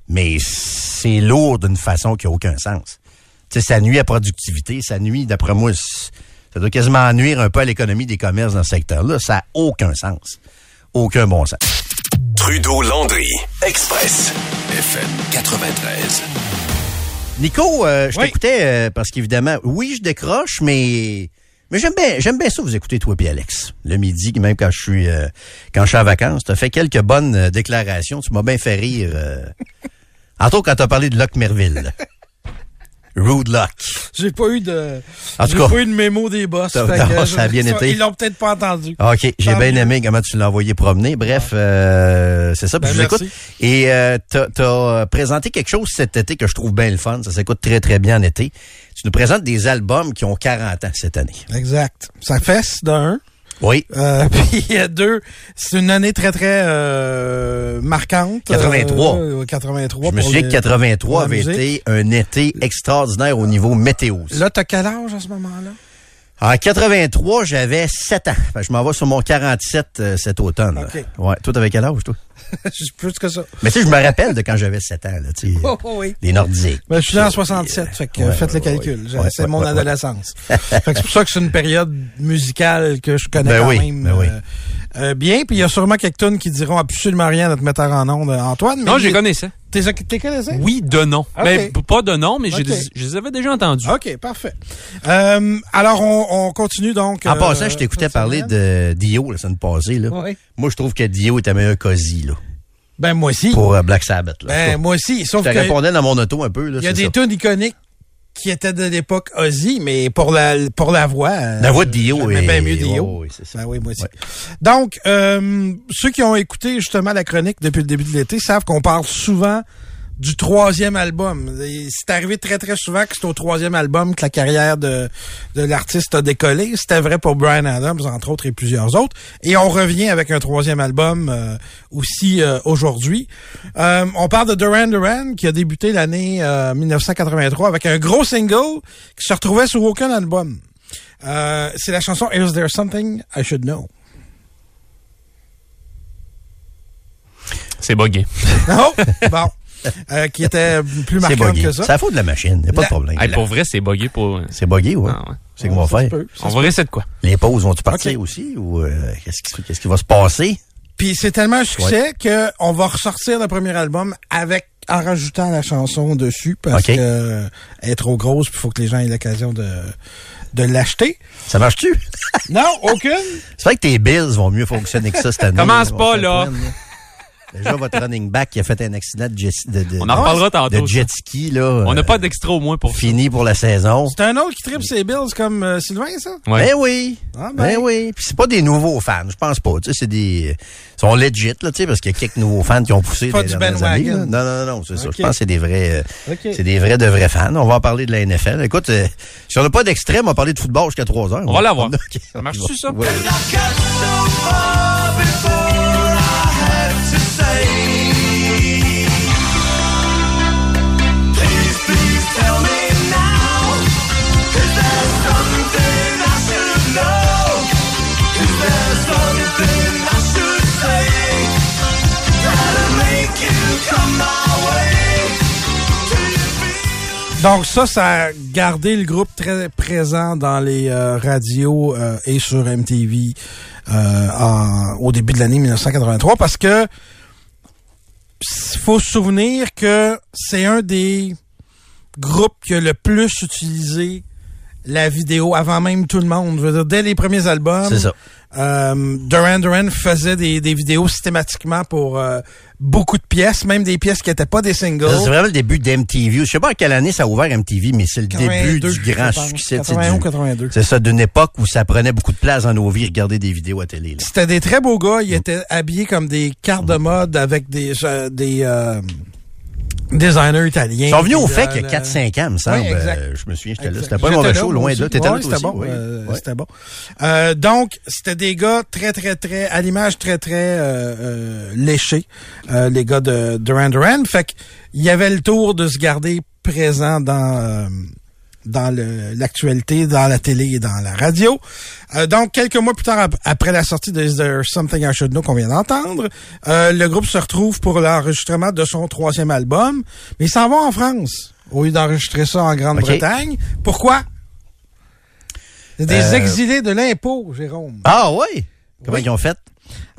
Mais c'est lourd d'une façon qui a aucun sens. Tu sais, ça nuit à productivité. Ça nuit, d'après moi, ça doit quasiment nuire un peu à l'économie des commerces dans ce secteur-là. Ça a aucun sens. Aucun bon sens. Trudeau-Landry, Express, FM 93. Nico, euh, je Oui. t'écoutais euh, parce qu'évidemment, oui, je décroche, mais mais j'aime bien j'aime bien ça vous écouter toi puis Alex. Le midi, même quand je suis euh, quand je suis en vacances, t'as fait quelques bonnes euh, déclarations, tu m'as bien fait rire. Euh, entre autres quand t'as parlé de Locke Merville. Rude Luck. J'ai pas eu de, En tout j'ai cas. pas eu de mémo des boss. Non, que, ça a bien été. Ils l'ont peut-être pas entendu. OK, j'ai bien aimé comment tu l'as envoyé promener. Bref, euh, c'est ça, puis Ben, je vous merci. écoute. Et euh, t'as as présenté quelque chose cet été que je trouve bien le fun. Ça s'écoute très, très bien en été. Tu nous présentes des albums qui ont 40 ans cette année. Exact. Ça fesse d'un. Oui. Euh, puis euh, deux, c'est une année très très euh, marquante. 83. Euh, 83. Je me souviens que 83 pour la avait été un été extraordinaire au niveau météo. Là, t'as quel âge à ce moment-là? En 83, j'avais 7 ans. Fait que je m'en vais sur mon 47 euh, cet automne. là. OK. Ouais. Toi, t'avais quel âge, toi? Plus que ça. Mais tu sais, je me rappelle de quand j'avais 7 ans, là, tu sais. Oh, oh, oui. Les Nordiques. Ben, je suis né en 67, fait que Ouais, faites le ouais, calcul. ouais. J'ai- Ouais, c'est ouais, mon ouais, adolescence. fait que c'est pour ça que c'est une période musicale que je connais Ben quand oui, même ben oui. euh, euh, bien. Puis il y a sûrement quelques tunes qui diront absolument rien à notre metteur en ondes, Antoine. mais Non, je les il- connaissais. T'es t'es connaissais? Oui, de nom. Mais p- pas de nom, mais je les avais déjà entendus. OK, parfait. Euh, alors, on, on continue donc. En euh, passant, je t'écoutais parler de Dio la semaine passée. Là. Oui. Moi, je trouve que Dio était meilleur qu'Ozzy là, Ben, moi aussi. pour euh, Black Sabbath. Là. En Ben, moi aussi. Sauf je te que répondais dans mon auto un peu. Là, il y a des tunes iconiques qui étaient de l'époque Ozzy, mais pour la pour la voix. euh, La voix de Dio est... bien mieux Dio. C'est ça. Ben oui, moi aussi. Ouais. Donc, euh, ceux qui ont écouté justement la chronique depuis le début de l'été savent qu'on parle souvent du troisième album. C'est arrivé très très souvent que c'est au troisième album que la carrière de, de l'artiste a décollé. C'était vrai pour Brian Adams, entre autres, et plusieurs autres. Et on revient avec un troisième album euh, aussi euh, aujourd'hui. Euh, on parle de Duran Duran qui a débuté l'année euh, 1983 avec un gros single qui se retrouvait sur aucun album. C'est la chanson Is There Something I Should Know? C'est bugué. Non? bon. Euh, qui était plus C'est marquante que C'est ça. la faute de la machine, y a pas La- de problème. Hey, pour vrai, c'est buggé pour. C'est buggé, ouais. Ah, ouais. C'est qu'on va Ça faire. ça On se va rester de quoi? Les pauses vont-tu partir aussi ou euh, qu'est-ce qui, qu'est-ce qui va se passer? Puis c'est tellement un succès que on va ressortir le premier album avec en rajoutant la chanson dessus parce Ok. que euh, elle est trop grosse puis faut que les gens aient l'occasion de de l'acheter. Ça marche-tu? Non, aucune. C'est vrai que tes bills vont mieux fonctionner que ça cette année. Commence pas, là. plein, Déjà, votre running back qui a fait un accident de, jet- de, de- On en reparlera tantôt, de jet ski, là. On n'a euh, pas d'extra au moins pour fini pour la saison. C'est un autre qui tripe ses bills comme euh, Sylvain ça? Ouais. Ben oui. Ah, ben. ben. oui. Puis c'est pas des nouveaux fans, je pense pas. Tu sais, c'est des. Ils sont legit, là, tu sais, parce qu'il y a quelques nouveaux fans qui ont poussé Pas les du dernières années. là. Non, non, non, non, c'est ça. Je pense que c'est des vrais. euh. C'est des vrais de vrais fans. On va en parler de la NFL. Écoute, euh, si on n'a pas d'extrait, on va parler de football jusqu'à 3 heures. On va l'avoir. Ça marche-tu, ça? Ouais. Donc ça, ça a gardé le groupe très présent dans les euh, radios euh, et sur MTV euh, au début de l'année 1983 parce que faut se souvenir que c'est un des groupes qui a le plus utilisé la vidéo avant même tout le monde. Je veux dire, dès les premiers albums, C'est ça. euh, Duran Duran faisait des, des vidéos systématiquement pour euh, beaucoup de pièces, même des pièces qui n'étaient pas des singles. C'est vraiment le début d'MTV. Je sais pas à quelle année ça a ouvert MTV, mais c'est le début 82, du grand succès. tu sais, 81 ou du- 82. C'est ça, d'une époque où ça prenait beaucoup de place dans nos vies, regarder des vidéos à télé. C'était des très beaux gars. Ils étaient habillés comme des cartes de mode avec des euh, des euh, designers italiens. Ils sont venus au fait euh, qu'il y a le- 4-5 ans, me semble. Oui. Euh, je me souviens, j'étais là. C'était pas un mauvais show, loin de là. T'étais Ouais, là aussi? bon. Oui. euh, Ouais. C'était bon. Euh, donc, c'était des gars très, très, très, à l'image très, très euh, euh, léchés, euh, les gars de Duran Duran. Fait qu'il y avait le tour de se garder présent dans... dans l'actualité, dans la télé et dans la radio. Euh, donc, quelques mois plus tard, ap- après la sortie de Is There Something I Should Know qu'on vient d'entendre, euh, le groupe se retrouve pour l'enregistrement de son troisième album, mais ils s'en vont en France au lieu d'enregistrer ça en Grande-Bretagne. Pourquoi? Des Euh, exilés de l'impôt, Jérôme. Ah oui? Comment Oui. ils ont fait?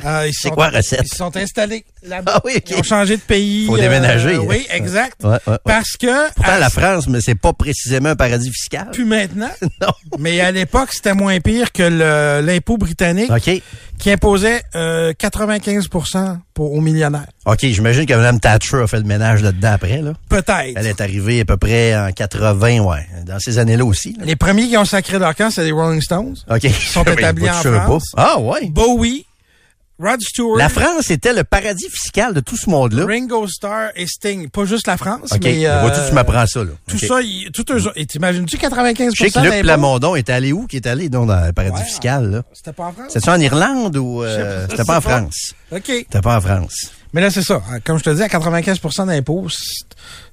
Euh, c'est quoi recette? Ils se sont installés là-bas. Ah oui. Ils ont changé de pays. Faut euh, déménager. oui, exact. Ouais, ouais, ouais. Parce que... Pourtant, à- la France, mais c'est pas précisément un paradis fiscal. Plus maintenant. Non. Mais à l'époque, c'était moins pire que le- l'impôt britannique qui imposait euh, 95 pour, aux millionnaires. OK, j'imagine que Mme Thatcher a fait le ménage là-dedans après, là. Peut-être. Elle est arrivée à peu près en 80, ouais. Dans ces années-là aussi. là. Les premiers qui ont sacré leur camp, c'est les Rolling Stones. OK. Ils sont établis en France. Ah, ouais. Bowie, Rod Stewart, La France était le paradis fiscal de tout ce monde-là. Ringo Starr et Sting. Pas juste la France, OK. mais... euh, Vois-tu, tu m'apprends ça, là. Tout ça, tout eux, et t'imagines-tu 95 Je sais que Luc? Plamondon est allé où? Qui est allé, dans le paradis Ouais, fiscal, là? C'était pas en France? C'était-tu en Irlande ou, euh, c'était pas en pas. France? OK. C'était pas en France. Mais là, c'est ça. Comme je te dis, à 95% d'impôts, c'est-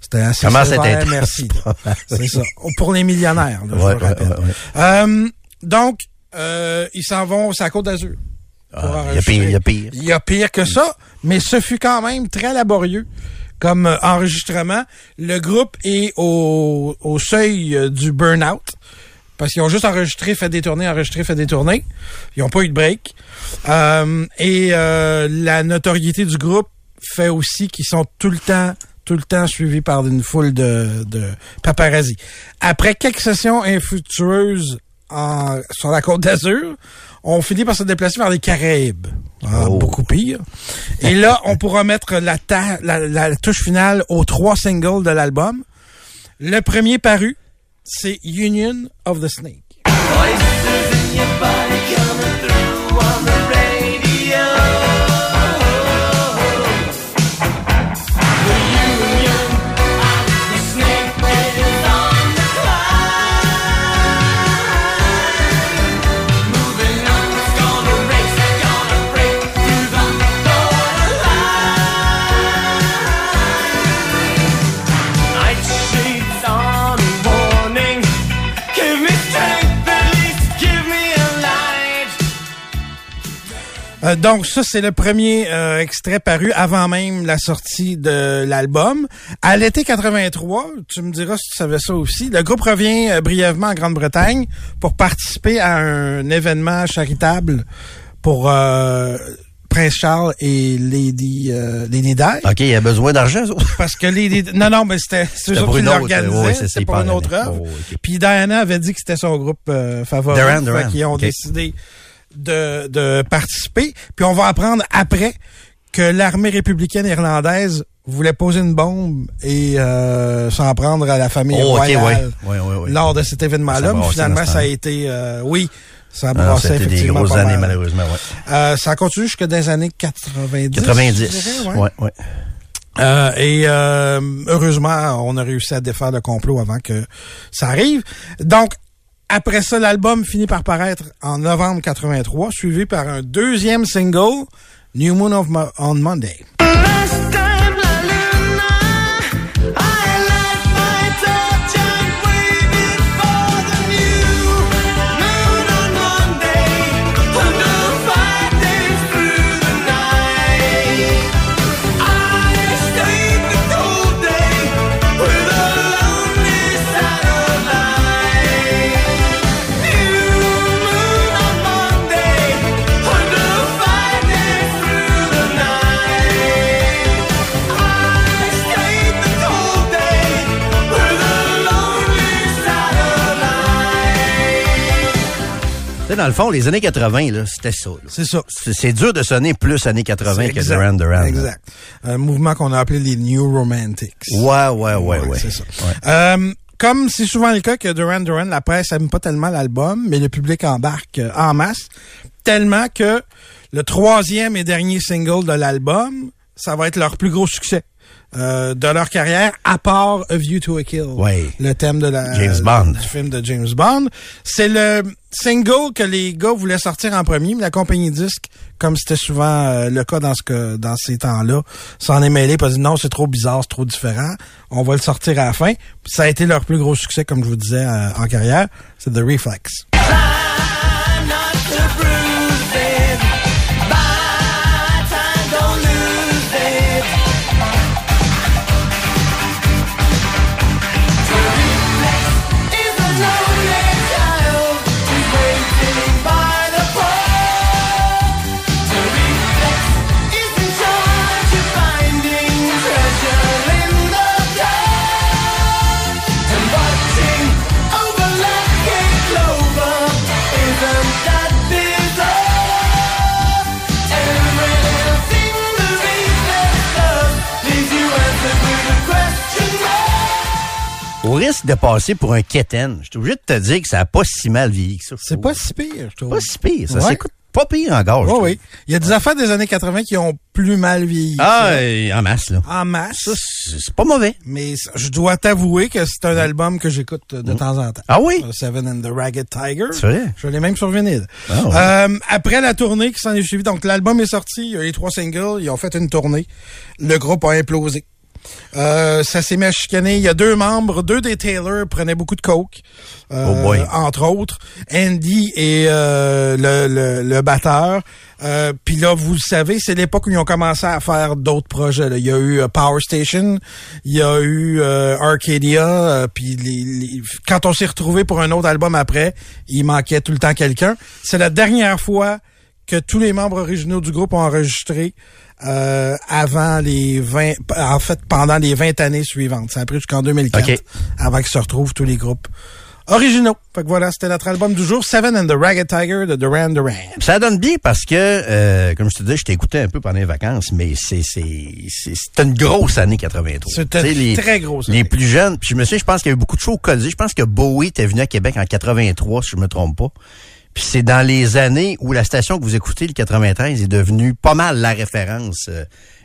c'était assez Comment c'est sévère, merci. C'est ça. Pour les millionnaires, là, Ouais, ouais, rappelle. ouais, ouais. Euh, donc, ils s'en vont sur la Côte d'Azur. Pour Ah, Il y a pire, il y a pire. Il y a pire que ça, mais ce fut quand même très laborieux comme euh, enregistrement. Le groupe est au, au seuil euh, du burn-out. Parce qu'ils ont juste enregistré, fait des tournées, enregistré, fait des tournées. Ils n'ont pas eu de break. Euh, et euh, la notoriété du groupe fait aussi qu'ils sont tout le temps tout le temps suivis par une foule de, de paparazzi. Après quelques sessions infructueuses en, sur la côte d'Azur, on finit par se déplacer vers les Caraïbes. Ah, Oh. Beaucoup pire. Et là, on pourra mettre la, ta- la, la touche finale aux trois singles de l'album. Le premier paru, c'est Union of the Snake. Euh, donc ça, c'est le premier euh, extrait paru avant même la sortie de l'album. À l'été 83, tu me diras si tu savais ça aussi, le groupe revient euh, brièvement en Grande-Bretagne pour participer à un événement charitable pour Prince Charles et Lady euh, Lady Di. OK, il a besoin d'argent, ça. Parce que Lady... Non, non, mais c'était c'est eux C'était autres pour qui une autre, l'organisaient. c'était pour une autre œuvre. Oh. Puis Diana avait dit que c'était son groupe euh, favori. Duran ont décidé de, de participer. Puis on va apprendre après que l'armée républicaine irlandaise voulait poser une bombe et euh, s'en prendre à la famille Oh, ouais. royale Ouais, ouais, ouais. lors de cet événement-là. Finalement, ça a été... euh, oui, ça a Ah, C'était des grosses années, mal. malheureusement, ouais. Euh, ça a continué jusque dans les années 90. 90. je dirais, ouais, ouais. euh, et euh, heureusement, on a réussi à défaire le complot avant que ça arrive. Donc, après ça, l'album finit par paraître en novembre 83, suivi par un deuxième single, New Moon of on Monday. Sais, dans le fond, les années 80, là, c'était ça. C'est ça. C'est dur de sonner plus années 80 C'est que exact, Duran Duran. là. Exact. Un mouvement qu'on a appelé les New Romantics. Ouais, ouais, ouais, ouais. c'est ça. Ouais. Euh, comme c'est souvent le cas que Duran Duran, la presse aime pas tellement l'album, mais le public embarque euh, en masse, tellement que le troisième et dernier single de l'album, ça va être leur plus gros succès. Euh, de leur carrière, à part A View to a Kill, Ouais. le thème de la James Bond. du film de James Bond. C'est le single que les gars voulaient sortir en premier, mais la compagnie disque, comme c'était souvent euh, le cas dans ce que dans ces temps-là, s'en est mêlé, pas dit non, c'est trop bizarre, c'est trop différent. On va le sortir à la fin. Puis ça a été leur plus gros succès, comme je vous disais, euh, en carrière. C'est The Reflex. Au risque de passer pour un quétaine, je suis obligé de te dire que ça a pas si mal vieilli que ça. C'est pas si pire, je trouve. pas si pire. Ça s'écoute pas pire encore. Oui. Il y a des affaires des années 80 qui ont plus mal vieilli. Ah, euh, en masse, là. en masse. Ça, c'est pas mauvais. Mais je dois t'avouer que c'est un album que j'écoute de temps en temps. Ah oui? Euh, Seven and the Ragged Tiger. C'est vrai? Je l'ai même sur vinyle. Ah ouais. Euh, après la tournée qui s'en est suivie, donc l'album est sorti, il y a eu les trois singles, ils ont fait une tournée. Le groupe a implosé. Euh, ça s'est mis à chicaner. Il y a deux membres, deux des Taylor prenaient beaucoup de coke, euh, Oh entre autres. Andy et euh, le, le, le batteur. Euh, Puis là, vous le savez, c'est l'époque où ils ont commencé à faire d'autres projets. là. Il y a eu Power Station, il y a eu euh, Arcadia. Puis les, les- quand on s'est retrouvé pour un autre album après, il manquait tout le temps quelqu'un. C'est la dernière fois que tous les membres originaux du groupe ont enregistré euh, avant les 20 en fait pendant les 20 années suivantes. Ça a pris jusqu'en 2004 OK. avant qu'ils se retrouvent tous les groupes originaux. Fait que voilà, c'était notre album du jour, Seven and the Ragged Tiger de Duran Duran. Ça donne bien parce que, euh, comme je te disais, je t'écoutais un peu pendant les vacances, mais c'est c'est c'est c'est une grosse année 83. C'était les- très grosse Les année. plus jeunes, puis je me souviens, je pense qu'il y a eu beaucoup de shows au Colisée. Je pense que Bowie était venu à Québec en 83, si je me trompe pas. Puis c'est dans les années où la station que vous écoutez, le 93, est devenue pas mal la référence euh,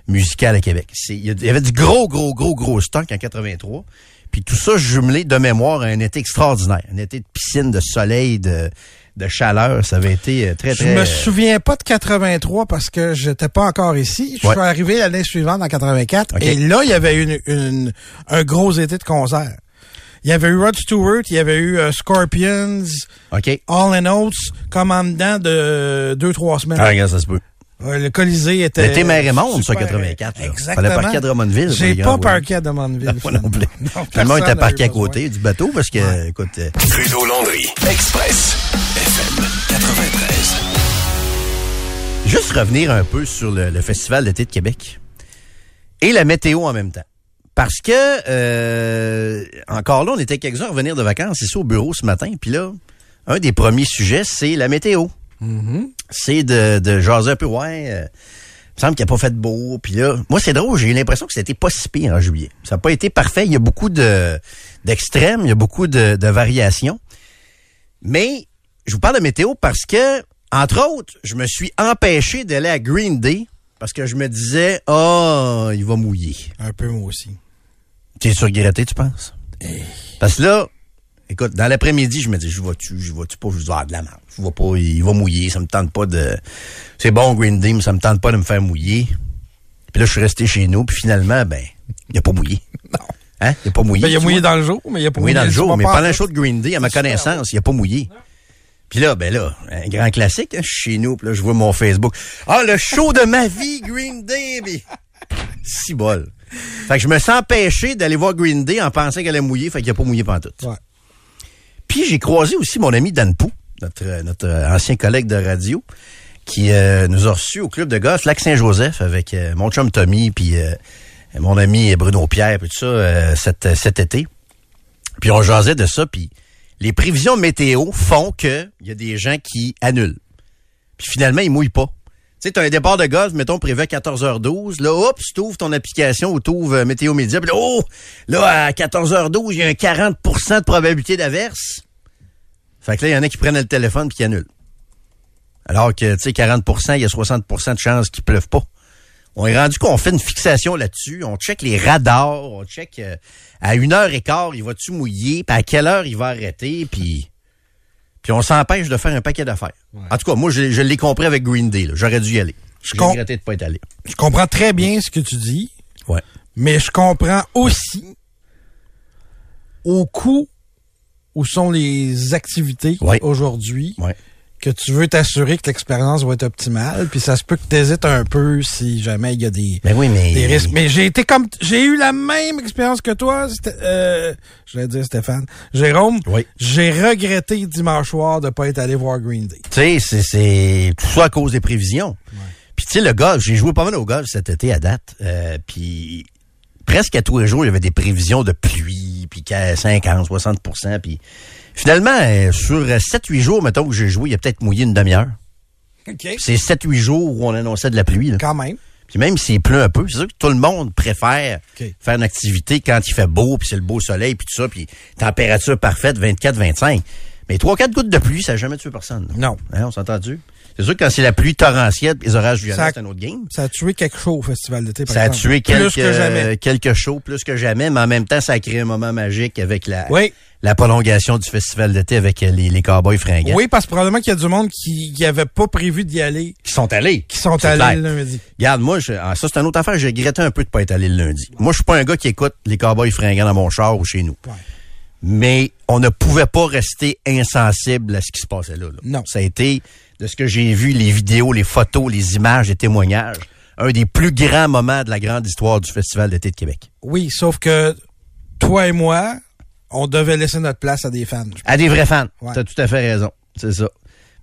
musicale à Québec. Il y avait du gros, gros, gros, gros stock en 83. Puis tout ça jumelé de mémoire à un été extraordinaire. Un été de piscine, de soleil, de, de chaleur. Ça avait été euh, très, Je très... me souviens pas de 83 parce que j'étais pas encore ici. Je Ouais. suis arrivé l'année suivante en 84 OK. et là il y avait une, une- un gros été de concerts. Il y avait eu Rod Stewart, il y avait eu euh, Scorpions, OK. All and Oates, comme en dedans de deux trois semaines. Ah, regarde, ça se peut. Ouais, le Colisée était. C'était Mère et Monde, ça, super. 84. là. Exactement. Fallait parquer à Drummondville. J'ai pas gars, parqué à Drummondville. Moi non plus. finalement. Non, Tout le monde personne était parqué à besoin. côté du bateau parce que, écoute, euh, Trudeau Landry. Express. FM 93. juste revenir un peu sur le, le Festival d'été de Québec et la météo en même temps. Parce que, euh, encore là, on était quelques-uns à revenir de vacances ici au bureau ce matin. Puis là, un des premiers sujets, c'est la météo. C'est de, de jaser un peu, ouais, euh, il me semble qu'il n'a pas fait beau. Puis là, moi, c'est drôle, j'ai eu l'impression que c'était pas si pire en juillet. Ça n'a pas été parfait. Il y a beaucoup de d'extrêmes, il y a beaucoup de, de variations. Mais je vous parle de météo parce que, entre autres, je me suis empêché d'aller à Green Day parce que je me disais, oh, il va mouiller. Un peu moi aussi. T'es sur regretté, tu penses? Parce que là, écoute, dans l'après-midi, je me dis, je vais-tu, je vais-tu pas, je vais avoir de la merde. Je vais pas, il va mouiller, ça me tente pas de... C'est bon, Green Day, mais ça me tente pas de me faire mouiller. Puis là, je suis resté chez nous, puis finalement, ben, il a pas mouillé. Non. Hein? Il a pas mouillé. Ben, il a mouillé vois? dans le jour, mais il a pas Oui, mouillé dans le jour, mais pas pendant le show de Green Day, à ma connaissance, il a pas mouillé. Puis là, ben là, un grand classique, hein, je suis chez nous, puis là, je vois mon Facebook. Ah, le show de ma vie, Green Day! Si bol. Fait que je me sens empêché d'aller voir Green Day en pensant qu'elle allait mouiller, fait qu'il a pas mouillé pendant tout. Ouais. Puis j'ai croisé aussi mon ami Dan Pou, notre, euh, notre euh, ancien collègue de radio, qui euh, nous a reçus au club de golf Lac-Saint-Joseph avec euh, mon chum Tommy, puis euh, mon ami Bruno Pierre, puis tout ça, cet, cet été. Puis on jasait de ça, puis les prévisions météo font que il y a des gens qui annulent. Puis finalement, ils mouillent pas. Tu sais, un départ de golf, mettons, prévu à 14h12. Là, tu ouvres ton application ou tu ouvres Météo Média. Puis là, oh, là, à 14h12, il y a un 40% de probabilité d'averse. Fait que là, il y en a qui prennent le téléphone puis qui annulent. Alors que, tu sais, 40% il y a 60% de chances qu'il pleuve pas. On est rendu qu'on fait une fixation là-dessus. On check les radars, on check euh, à une heure et quart, il va-tu mouiller, puis à quelle heure il va arrêter, puis puis on s'empêche de faire un paquet d'affaires. En tout cas, moi, je, je l'ai compris avec Green Day. J'aurais dû y aller. J'ai regretté de pas être allé. Je comprends très bien ce que tu dis, Ouais. mais je comprends aussi au coup où sont les activités Ouais. aujourd'hui Ouais. Que tu veux t'assurer que l'expérience va être optimale, puis ça se peut que tu hésites un peu si jamais il y a des, Ben oui, mais. des risques. Mais j'ai été comme j'ai eu la même expérience que toi, euh, je vais dire Stéphane. Jérôme, Oui. j'ai regretté dimanche soir de pas être allé voir Green Day. Tu sais, c'est- c'est tout ça à cause des prévisions. Puis tu sais, le golf, j'ai joué pas mal au golf cet été à date. Euh, puis presque à tous les jours, il y avait des prévisions de pluie, puis qu'à 50, 60 Puis finalement, euh, sur 7-8 jours, mettons que j'ai joué, il a peut-être mouillé une demi-heure. OK. Puis C'est 7-8 jours où on annonçait de la pluie. Là. Quand même. Puis même s'il pleut un peu, c'est sûr que tout le monde préfère faire une activité quand il fait beau, puis c'est le beau soleil, puis tout ça, puis température parfaite, 24-25. Mais 3-4 gouttes de pluie, ça n'a jamais tué personne. Non. Hein, on s'est entendu? C'est sûr que quand c'est la pluie torrentielle, les orages violents, c'est un autre game. Ça a tué quelque chose au festival d'été par Ça a tué plus quelques, que jamais. euh, quelques shows, plus que jamais, mais en même temps, ça a créé un moment magique avec la, Oui. la prolongation du festival d'été avec euh, les, les cowboys fringants. Oui, parce que probablement qu'il y a du monde qui qui avait pas prévu d'y aller, Qui sont allés. qui sont allés clair. le lundi. Regarde, moi, je, ah, ça, c'est une autre affaire. J'ai regretté un peu de pas être allé le lundi. Moi, je suis pas un gars qui écoute les cowboys fringants dans mon char ou chez nous. Ouais. Mais on ne pouvait pas rester insensible à ce qui se passait là. là. Non. Ça a été, de ce que j'ai vu, les vidéos, les photos, les images, les témoignages, un des plus grands moments de la grande histoire du Festival d'été de Québec. Oui, sauf que toi et moi, on devait laisser notre place à des fans. À des vrais fans. Ouais. T'as tout à fait raison. C'est ça.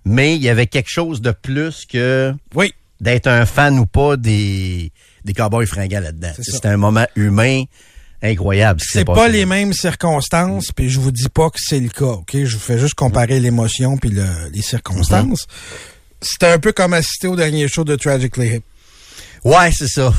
Mais il y avait quelque chose de plus que Oui, d'être un fan ou pas des, des cowboys fringants là-dedans. C'est. C'était un moment humain incroyable. ce c'est pas là. les mêmes circonstances, puis je vous dis pas que c'est le cas, OK? Je vous fais juste comparer l'émotion puis le- les circonstances. C'était un peu comme assister au dernier show de Tragically Hip. Ouais, c'est ça.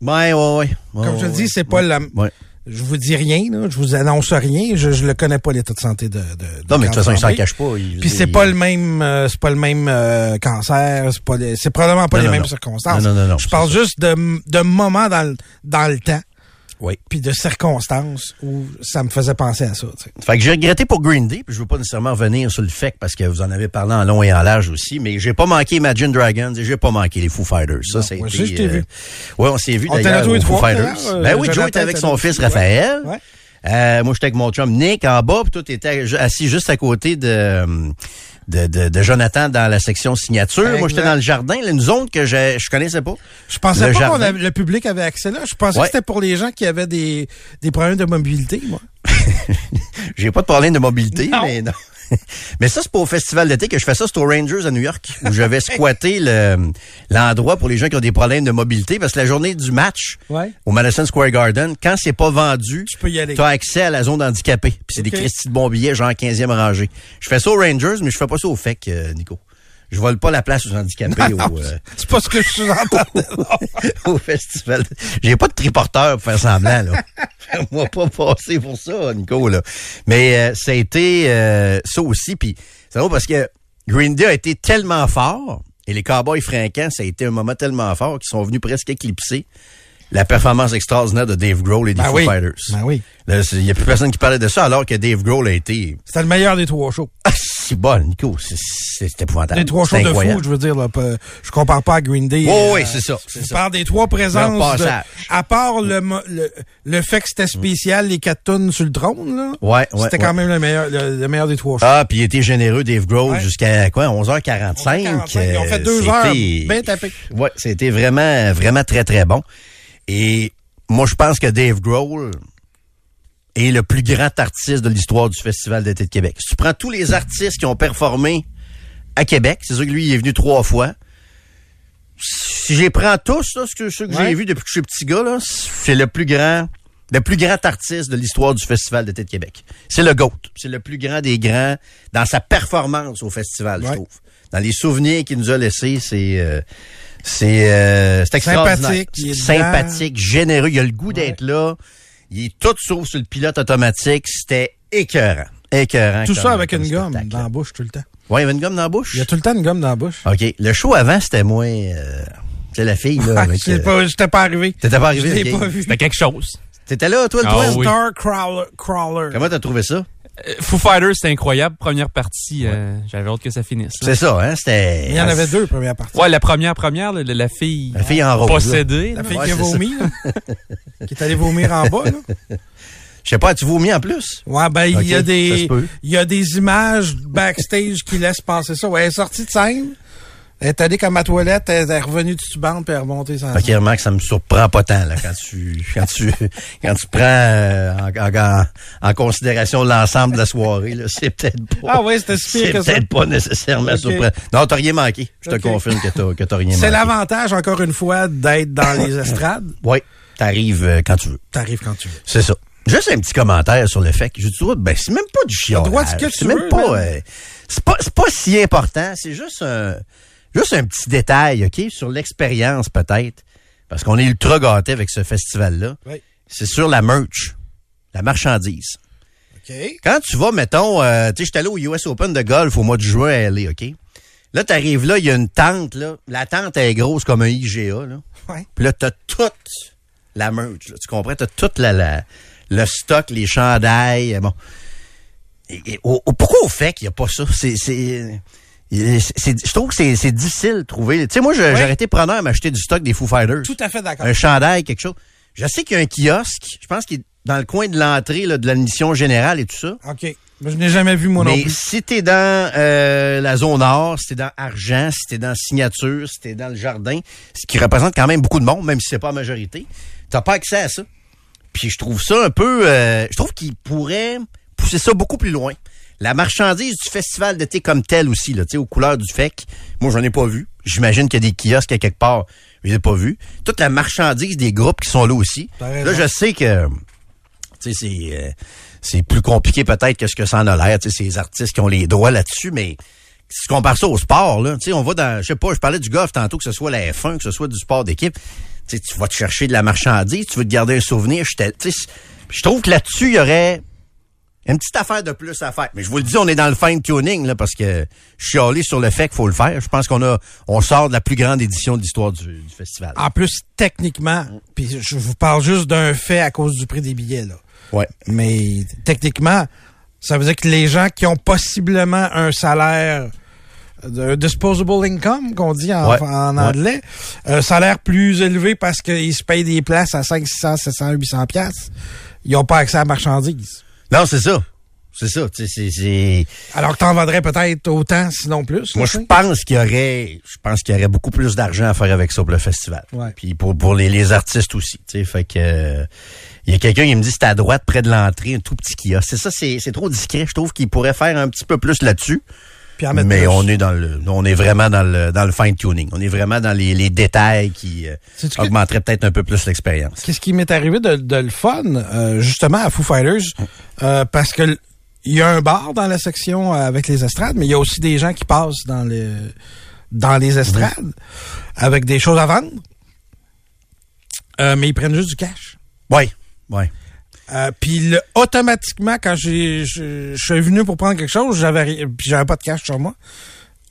Ouais, ouais, ouais. Ouais, Comme je le dis, c'est pas la... Ouais. Je vous dis rien, là, je vous annonce rien, je, je le connais pas l'état de santé de, de, de Non, mais de toute façon, il s'en cache pas. Puis c'est il- pas le même, euh, c'est pas le même euh, cancer, c'est pas, les- c'est probablement pas Non, les non, mêmes non. circonstances. Non, non, non, Je parle juste de, de moments dans dans le temps, Oui. puis de circonstances où ça me faisait penser à ça. tu sais. Fait que j'ai regretté pour Green Day, puis je veux pas nécessairement revenir sur le fait parce que vous en avez parlé en long et en large aussi, mais j'ai pas manqué Imagine Dragons et j'ai pas manqué les Foo Fighters. Ça, c'est aussi, je t'ai vu. Ouais, on s'est vu d'ailleurs les Foo Fighters. euh, ben oui, Joe était avec son fils Raphaël. Ouais. Euh, moi, j'étais avec mon chum Nick en bas, puis toi, t'étais assis juste à côté de, de, de, de Jonathan dans la section signature. Moi, j'étais dans le jardin, là, une zone que je, je connaissais pas. Je pensais Le pas qu'on le public avait accès là. Je pensais Ouais. que c'était pour les gens qui avaient des, des problèmes de mobilité, moi. J'ai pas de problème de mobilité, Non. mais non. Mais ça, c'est pas au festival d'été que je fais ça, c'est aux Rangers à New York, où je vais squatter le- l'endroit pour les gens qui ont des problèmes de mobilité, parce que la journée du match Ouais. au Madison Square Garden, quand c'est pas vendu, Tu peux y aller. tu as accès à la zone handicapée. Puis c'est des Christy de bons billets, genre 15e rangée. Je fais ça aux Rangers, mais je fais pas ça au FEC, euh, Nico. Je vole pas la place aux handicapés Non, au, euh, C'est pas ce que je sous-entendais. non. au festival. J'ai pas de triporteur pour faire semblant, là. Fais-moi pas passer pour ça, Nico, là. Mais euh, ça a été euh, ça aussi. Puis c'est drôle parce que Green Day a été tellement fort et les Cowboys frinquants, ça a été un moment tellement fort qu'ils sont venus presque éclipser la performance extraordinaire de Dave Grohl et des Ben Foo oui. Fighters. Ben oui. Il y a plus personne qui parlait de ça alors que Dave Grohl a été C'était le meilleur des trois shows. ah, si bon, Nico. C'est- épouvantable. Les trois shows C'est de fou, je veux dire. Là, je compare pas à Green Day. Oui, euh, oui, c'est ça. Je parle des trois présences. de- à part le, le, le fait que c'était spécial, les quatre tonnes sur le trône, là. Ouais, ouais, C'était ouais. quand même le meilleur, le, le meilleur des trois shows. Ah, puis il était généreux, Dave Grohl, Ouais. jusqu'à quoi, 11h45. 11h45, ils ont fait deux euh, heures, bien tapé. Ouais, c'était vraiment, vraiment très, très bon. Et moi, je pense que Dave Grohl est le plus grand artiste de l'histoire du Festival d'été de Québec. Si tu prends tous les artistes qui ont performé à Québec, c'est sûr que lui, il est venu trois fois. Si les prends tous, là, ce que, ceux que Ouais. j'ai vus depuis que je suis petit gars, là, c'est le plus grand, le plus grand artiste de l'histoire du Festival d'été de Québec. C'est le GOAT. C'est le plus grand des grands dans sa performance au festival, je trouve. Dans les souvenirs qu'il nous a laissés, c'est, euh, c'est, euh, c'est extraordinaire. Sympathique, Sympathique, généreux. Il a le goût d'être là. Il est tout sauf sur le pilote automatique. C'était écœurant. Écœurant. Tout ça avec une gomme spectacle. dans la bouche tout le temps. Ouais, il y avait une gomme dans la bouche? Il y a tout le temps une gomme dans la bouche. OK. Le show avant, c'était moins... Euh, c'est la fille, là. Ah, avec, euh, pas, j'étais pas arrivé. T'étais pas arrivé? Je l'ai ok. pas vu. C'était quelque chose. T'étais là, toi, le Ah toi? oui. Star Crawler. Crawler. Comment t'as trouvé ça? Euh, Foo Fighters, c'était incroyable. Première partie, euh, j'avais hâte que ça finisse. C'est ça, hein? C'était... Il y en avait deux, première partie. Ouais, la première première, là, la, la fille La fille en rose. là. possédée. La là. fille Ouais, qui a vomi, là. qui est allée vomir en bas, là. Je sais pas, as-tu vomi en plus? Ouais, ben, il y a des, il y a des images backstage qui laissent penser ça. Ouais, elle est sortie de scène. Elle est allée comme à la toilette, elle est revenue du tubante puis elle est remontée sans Ok, remarque, ça me surprend pas tant, là, quand tu, quand tu, quand tu prends euh, en, en- en considération l'ensemble de la soirée, là, c'est peut-être pas. Ah ouais, c'était C'est peut-être pas nécessairement surprenant. Non, t'as rien manqué. Je te confirme que t'as, que t'as rien manqué. C'est l'avantage, encore une fois, d'être dans les estrades. Oui, t'arrives euh, quand tu veux. T'arrives quand tu veux. C'est ça. Juste un petit commentaire sur le fait que je dis, ben, c'est même pas du que C'est même veux, pas, euh, c'est pas, c'est pas si important. C'est juste un, juste un petit détail, OK, sur l'expérience, peut-être. Parce qu'on est ultra gâtés avec ce festival-là. Oui. C'est sur la merch. La marchandise. OK. Quand tu vas, mettons, euh, tu sais, j'étais allé au US Open de golf au mois de juin à LA, OK? Là, t'arrives là, il y a une tente, là. La tente est grosse comme un IGA, là. Ouais. Puis là, t'as toute la merch, là, tu comprends? T'as toute la, la, le stock, les chandails, euh, bon. Et, et au- au- pourquoi au fait qu'il n'y a pas ça? C'est- je trouve que c'est, c'est difficile de trouver. Tu sais, moi, je- j'aurais été preneur à m'acheter du stock des Foo Fighters. Tout à fait d'accord. Un chandail, quelque chose. Je sais qu'il y a un kiosque, je pense qu'il est dans le coin de l'entrée de l'admission générale et tout ça. OK. Mais je n'ai jamais vu, moi non Mais plus. si t'es dans euh, la zone nord, si t'es dans Argent, si t'es dans Signature, si t'es dans le Jardin, ce qui représente quand même beaucoup de monde, même si c'est pas la majorité, t'as pas accès à ça. Puis je trouve ça un peu... euh, je trouve qu'il pourrait pousser ça beaucoup plus loin. La marchandise du festival d'été comme tel aussi, là, aux couleurs du FEC, moi j'en ai pas vu. J'imagine qu'il y a des kiosques à quelque part, je les ai pas vus. Toute la marchandise des groupes qui sont là aussi. Là, raison. je sais que c'est euh, c'est plus compliqué peut-être que ce que ça en a l'air. C'est les artistes qui ont les droits là-dessus, mais si tu compares ça au sport, là, on va dans, je sais pas, je parlais du golf tantôt, que ce soit la F1, que ce soit du sport d'équipe. Tu vas te chercher de la marchandise, tu veux te garder un souvenir. Je je trouve que là-dessus, il y aurait une petite affaire de plus à faire. Mais je vous le dis, on est dans le fine tuning là, parce que je suis allé sur le fait qu'il faut le faire. Je pense qu'on a, on sort de la plus grande édition de l'histoire du, du festival. En plus, techniquement, puis je vous parle juste d'un fait à cause du prix des billets, là. Ouais. Mais techniquement, ça veut dire que les gens qui ont possiblement un salaire de disposable income, qu'on dit en, Ouais. en Ouais. anglais, un salaire plus élevé parce qu'ils se payent des places à 5, 600, 700, 800 piastres, ils n'ont pas accès à la marchandise. Non, c'est ça. c'est ça. c'est- Alors que t'en vendrais peut-être autant, sinon plus. Moi, je pense qu'il y aurait, je pense qu'il y aurait beaucoup plus d'argent à faire avec ça pour le festival. Ouais. Puis pour, pour les, les artistes aussi. Fait que, euh, il y a quelqu'un qui me dit c'est à droite, près de l'entrée, un tout petit kiosque. C'est ça, c'est, c'est trop discret. Je trouve qu'il pourrait faire un petit peu plus là-dessus. Mais plus. on est dans le, on est vraiment dans le, dans le fine tuning. On est vraiment dans les, les détails qui euh, augmenteraient peut-être un peu plus l'expérience. Qu'est-ce qui m'est arrivé de, de le fun, euh, justement, à Foo Fighters, euh, parce que il y a un bar dans la section avec les estrades, mais il y a aussi des gens qui passent dans les dans les estrades avec des choses à vendre. Mais ils prennent juste du cash. Oui, oui. Euh, puis automatiquement, quand j'ai je suis venu pour prendre quelque chose, j'avais puis j'avais pas de cash sur moi.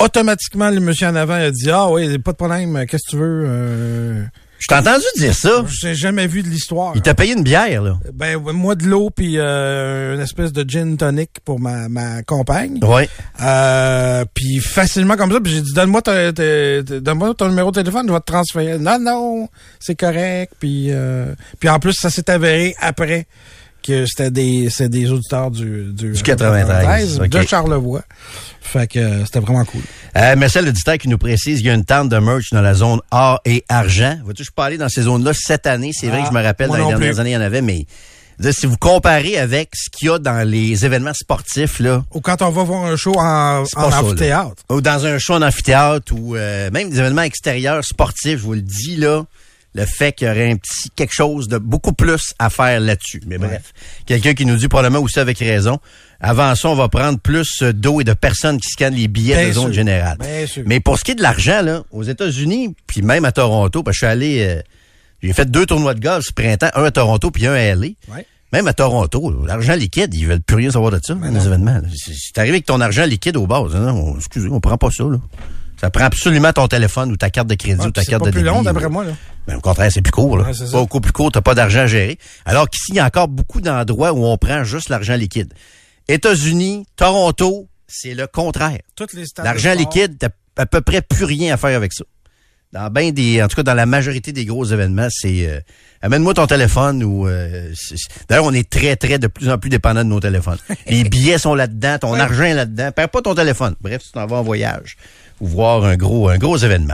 Automatiquement, le monsieur en avant a dit Ah oui, pas de problème, qu'est-ce que tu veux? Euh, Je t'ai entendu dire ça. J'ai jamais vu de l'histoire. Il t'a payé une bière, là. Ben moi de l'eau puis euh, une espèce de gin tonic pour ma, ma compagne. Oui. Euh, puis facilement comme ça, puis j'ai dit donne-moi ta- donne-moi ton numéro de téléphone, je vais te transférer. Non non, c'est correct. Puis euh, puis en plus ça s'est avéré après que c'était des c'est des auditeurs du du, Du 93, de ok. Charlevoix. Fait que euh, c'était vraiment cool. Euh, merci à l'auditeur qui nous précise qu'il y a une tente de merch dans la zone A et argent. Vois-tu, je suis pas allé dans ces zones-là cette année? C'est vrai Ah, que je me rappelle, moi dans les dernières plus. années, il y en avait, mais si vous comparez avec ce qu'il y a dans les événements sportifs, là, Ou quand on va voir un show en, ça, amphithéâtre. ou dans un show en amphithéâtre, ou euh, même des événements extérieurs sportifs, je vous le dis, là, le fait qu'il y aurait un petit quelque chose de beaucoup plus à faire là-dessus. Mais bref, quelqu'un qui nous dit probablement aussi avec raison, avant ça, on va prendre plus d'eau et de personnes qui scannent les billets Bien de zone sûr. générale. Bien sûr. Mais pour ce qui est de l'argent, là, aux États-Unis, puis même à Toronto, parce que je suis allé, euh, j'ai fait deux tournois de golf ce printemps, un à Toronto puis un à LA. Ouais. Même à Toronto, l'argent liquide, ils veulent plus rien savoir de ça, les événements. C'est arrivé avec ton argent liquide au base. Non, on- excusez, on prend pas ça. Là. Ça prend absolument ton téléphone ou ta carte de crédit Ouais, ou ta c'est carte pas de plus long débit, d'après moi là. Ben, au contraire, c'est plus court. Là. Ouais, c'est plus court, t'as pas d'argent à gérer. Alors qu'ici, il y a encore beaucoup d'endroits où on prend juste l'argent liquide. États-Unis, Toronto, c'est le contraire. L'argent liquide, t'as à peu près plus rien à faire avec ça. Dans ben des, en tout cas dans la majorité des gros événements, c'est euh, amène-moi ton téléphone ou euh, c'est- c'est- d'ailleurs on est très très de plus en plus dépendant de nos téléphones. Les billets sont là-dedans, ton argent est là-dedans. Perds pas ton téléphone. Bref, tu t'en vas en voyage ou voir un gros un gros événement.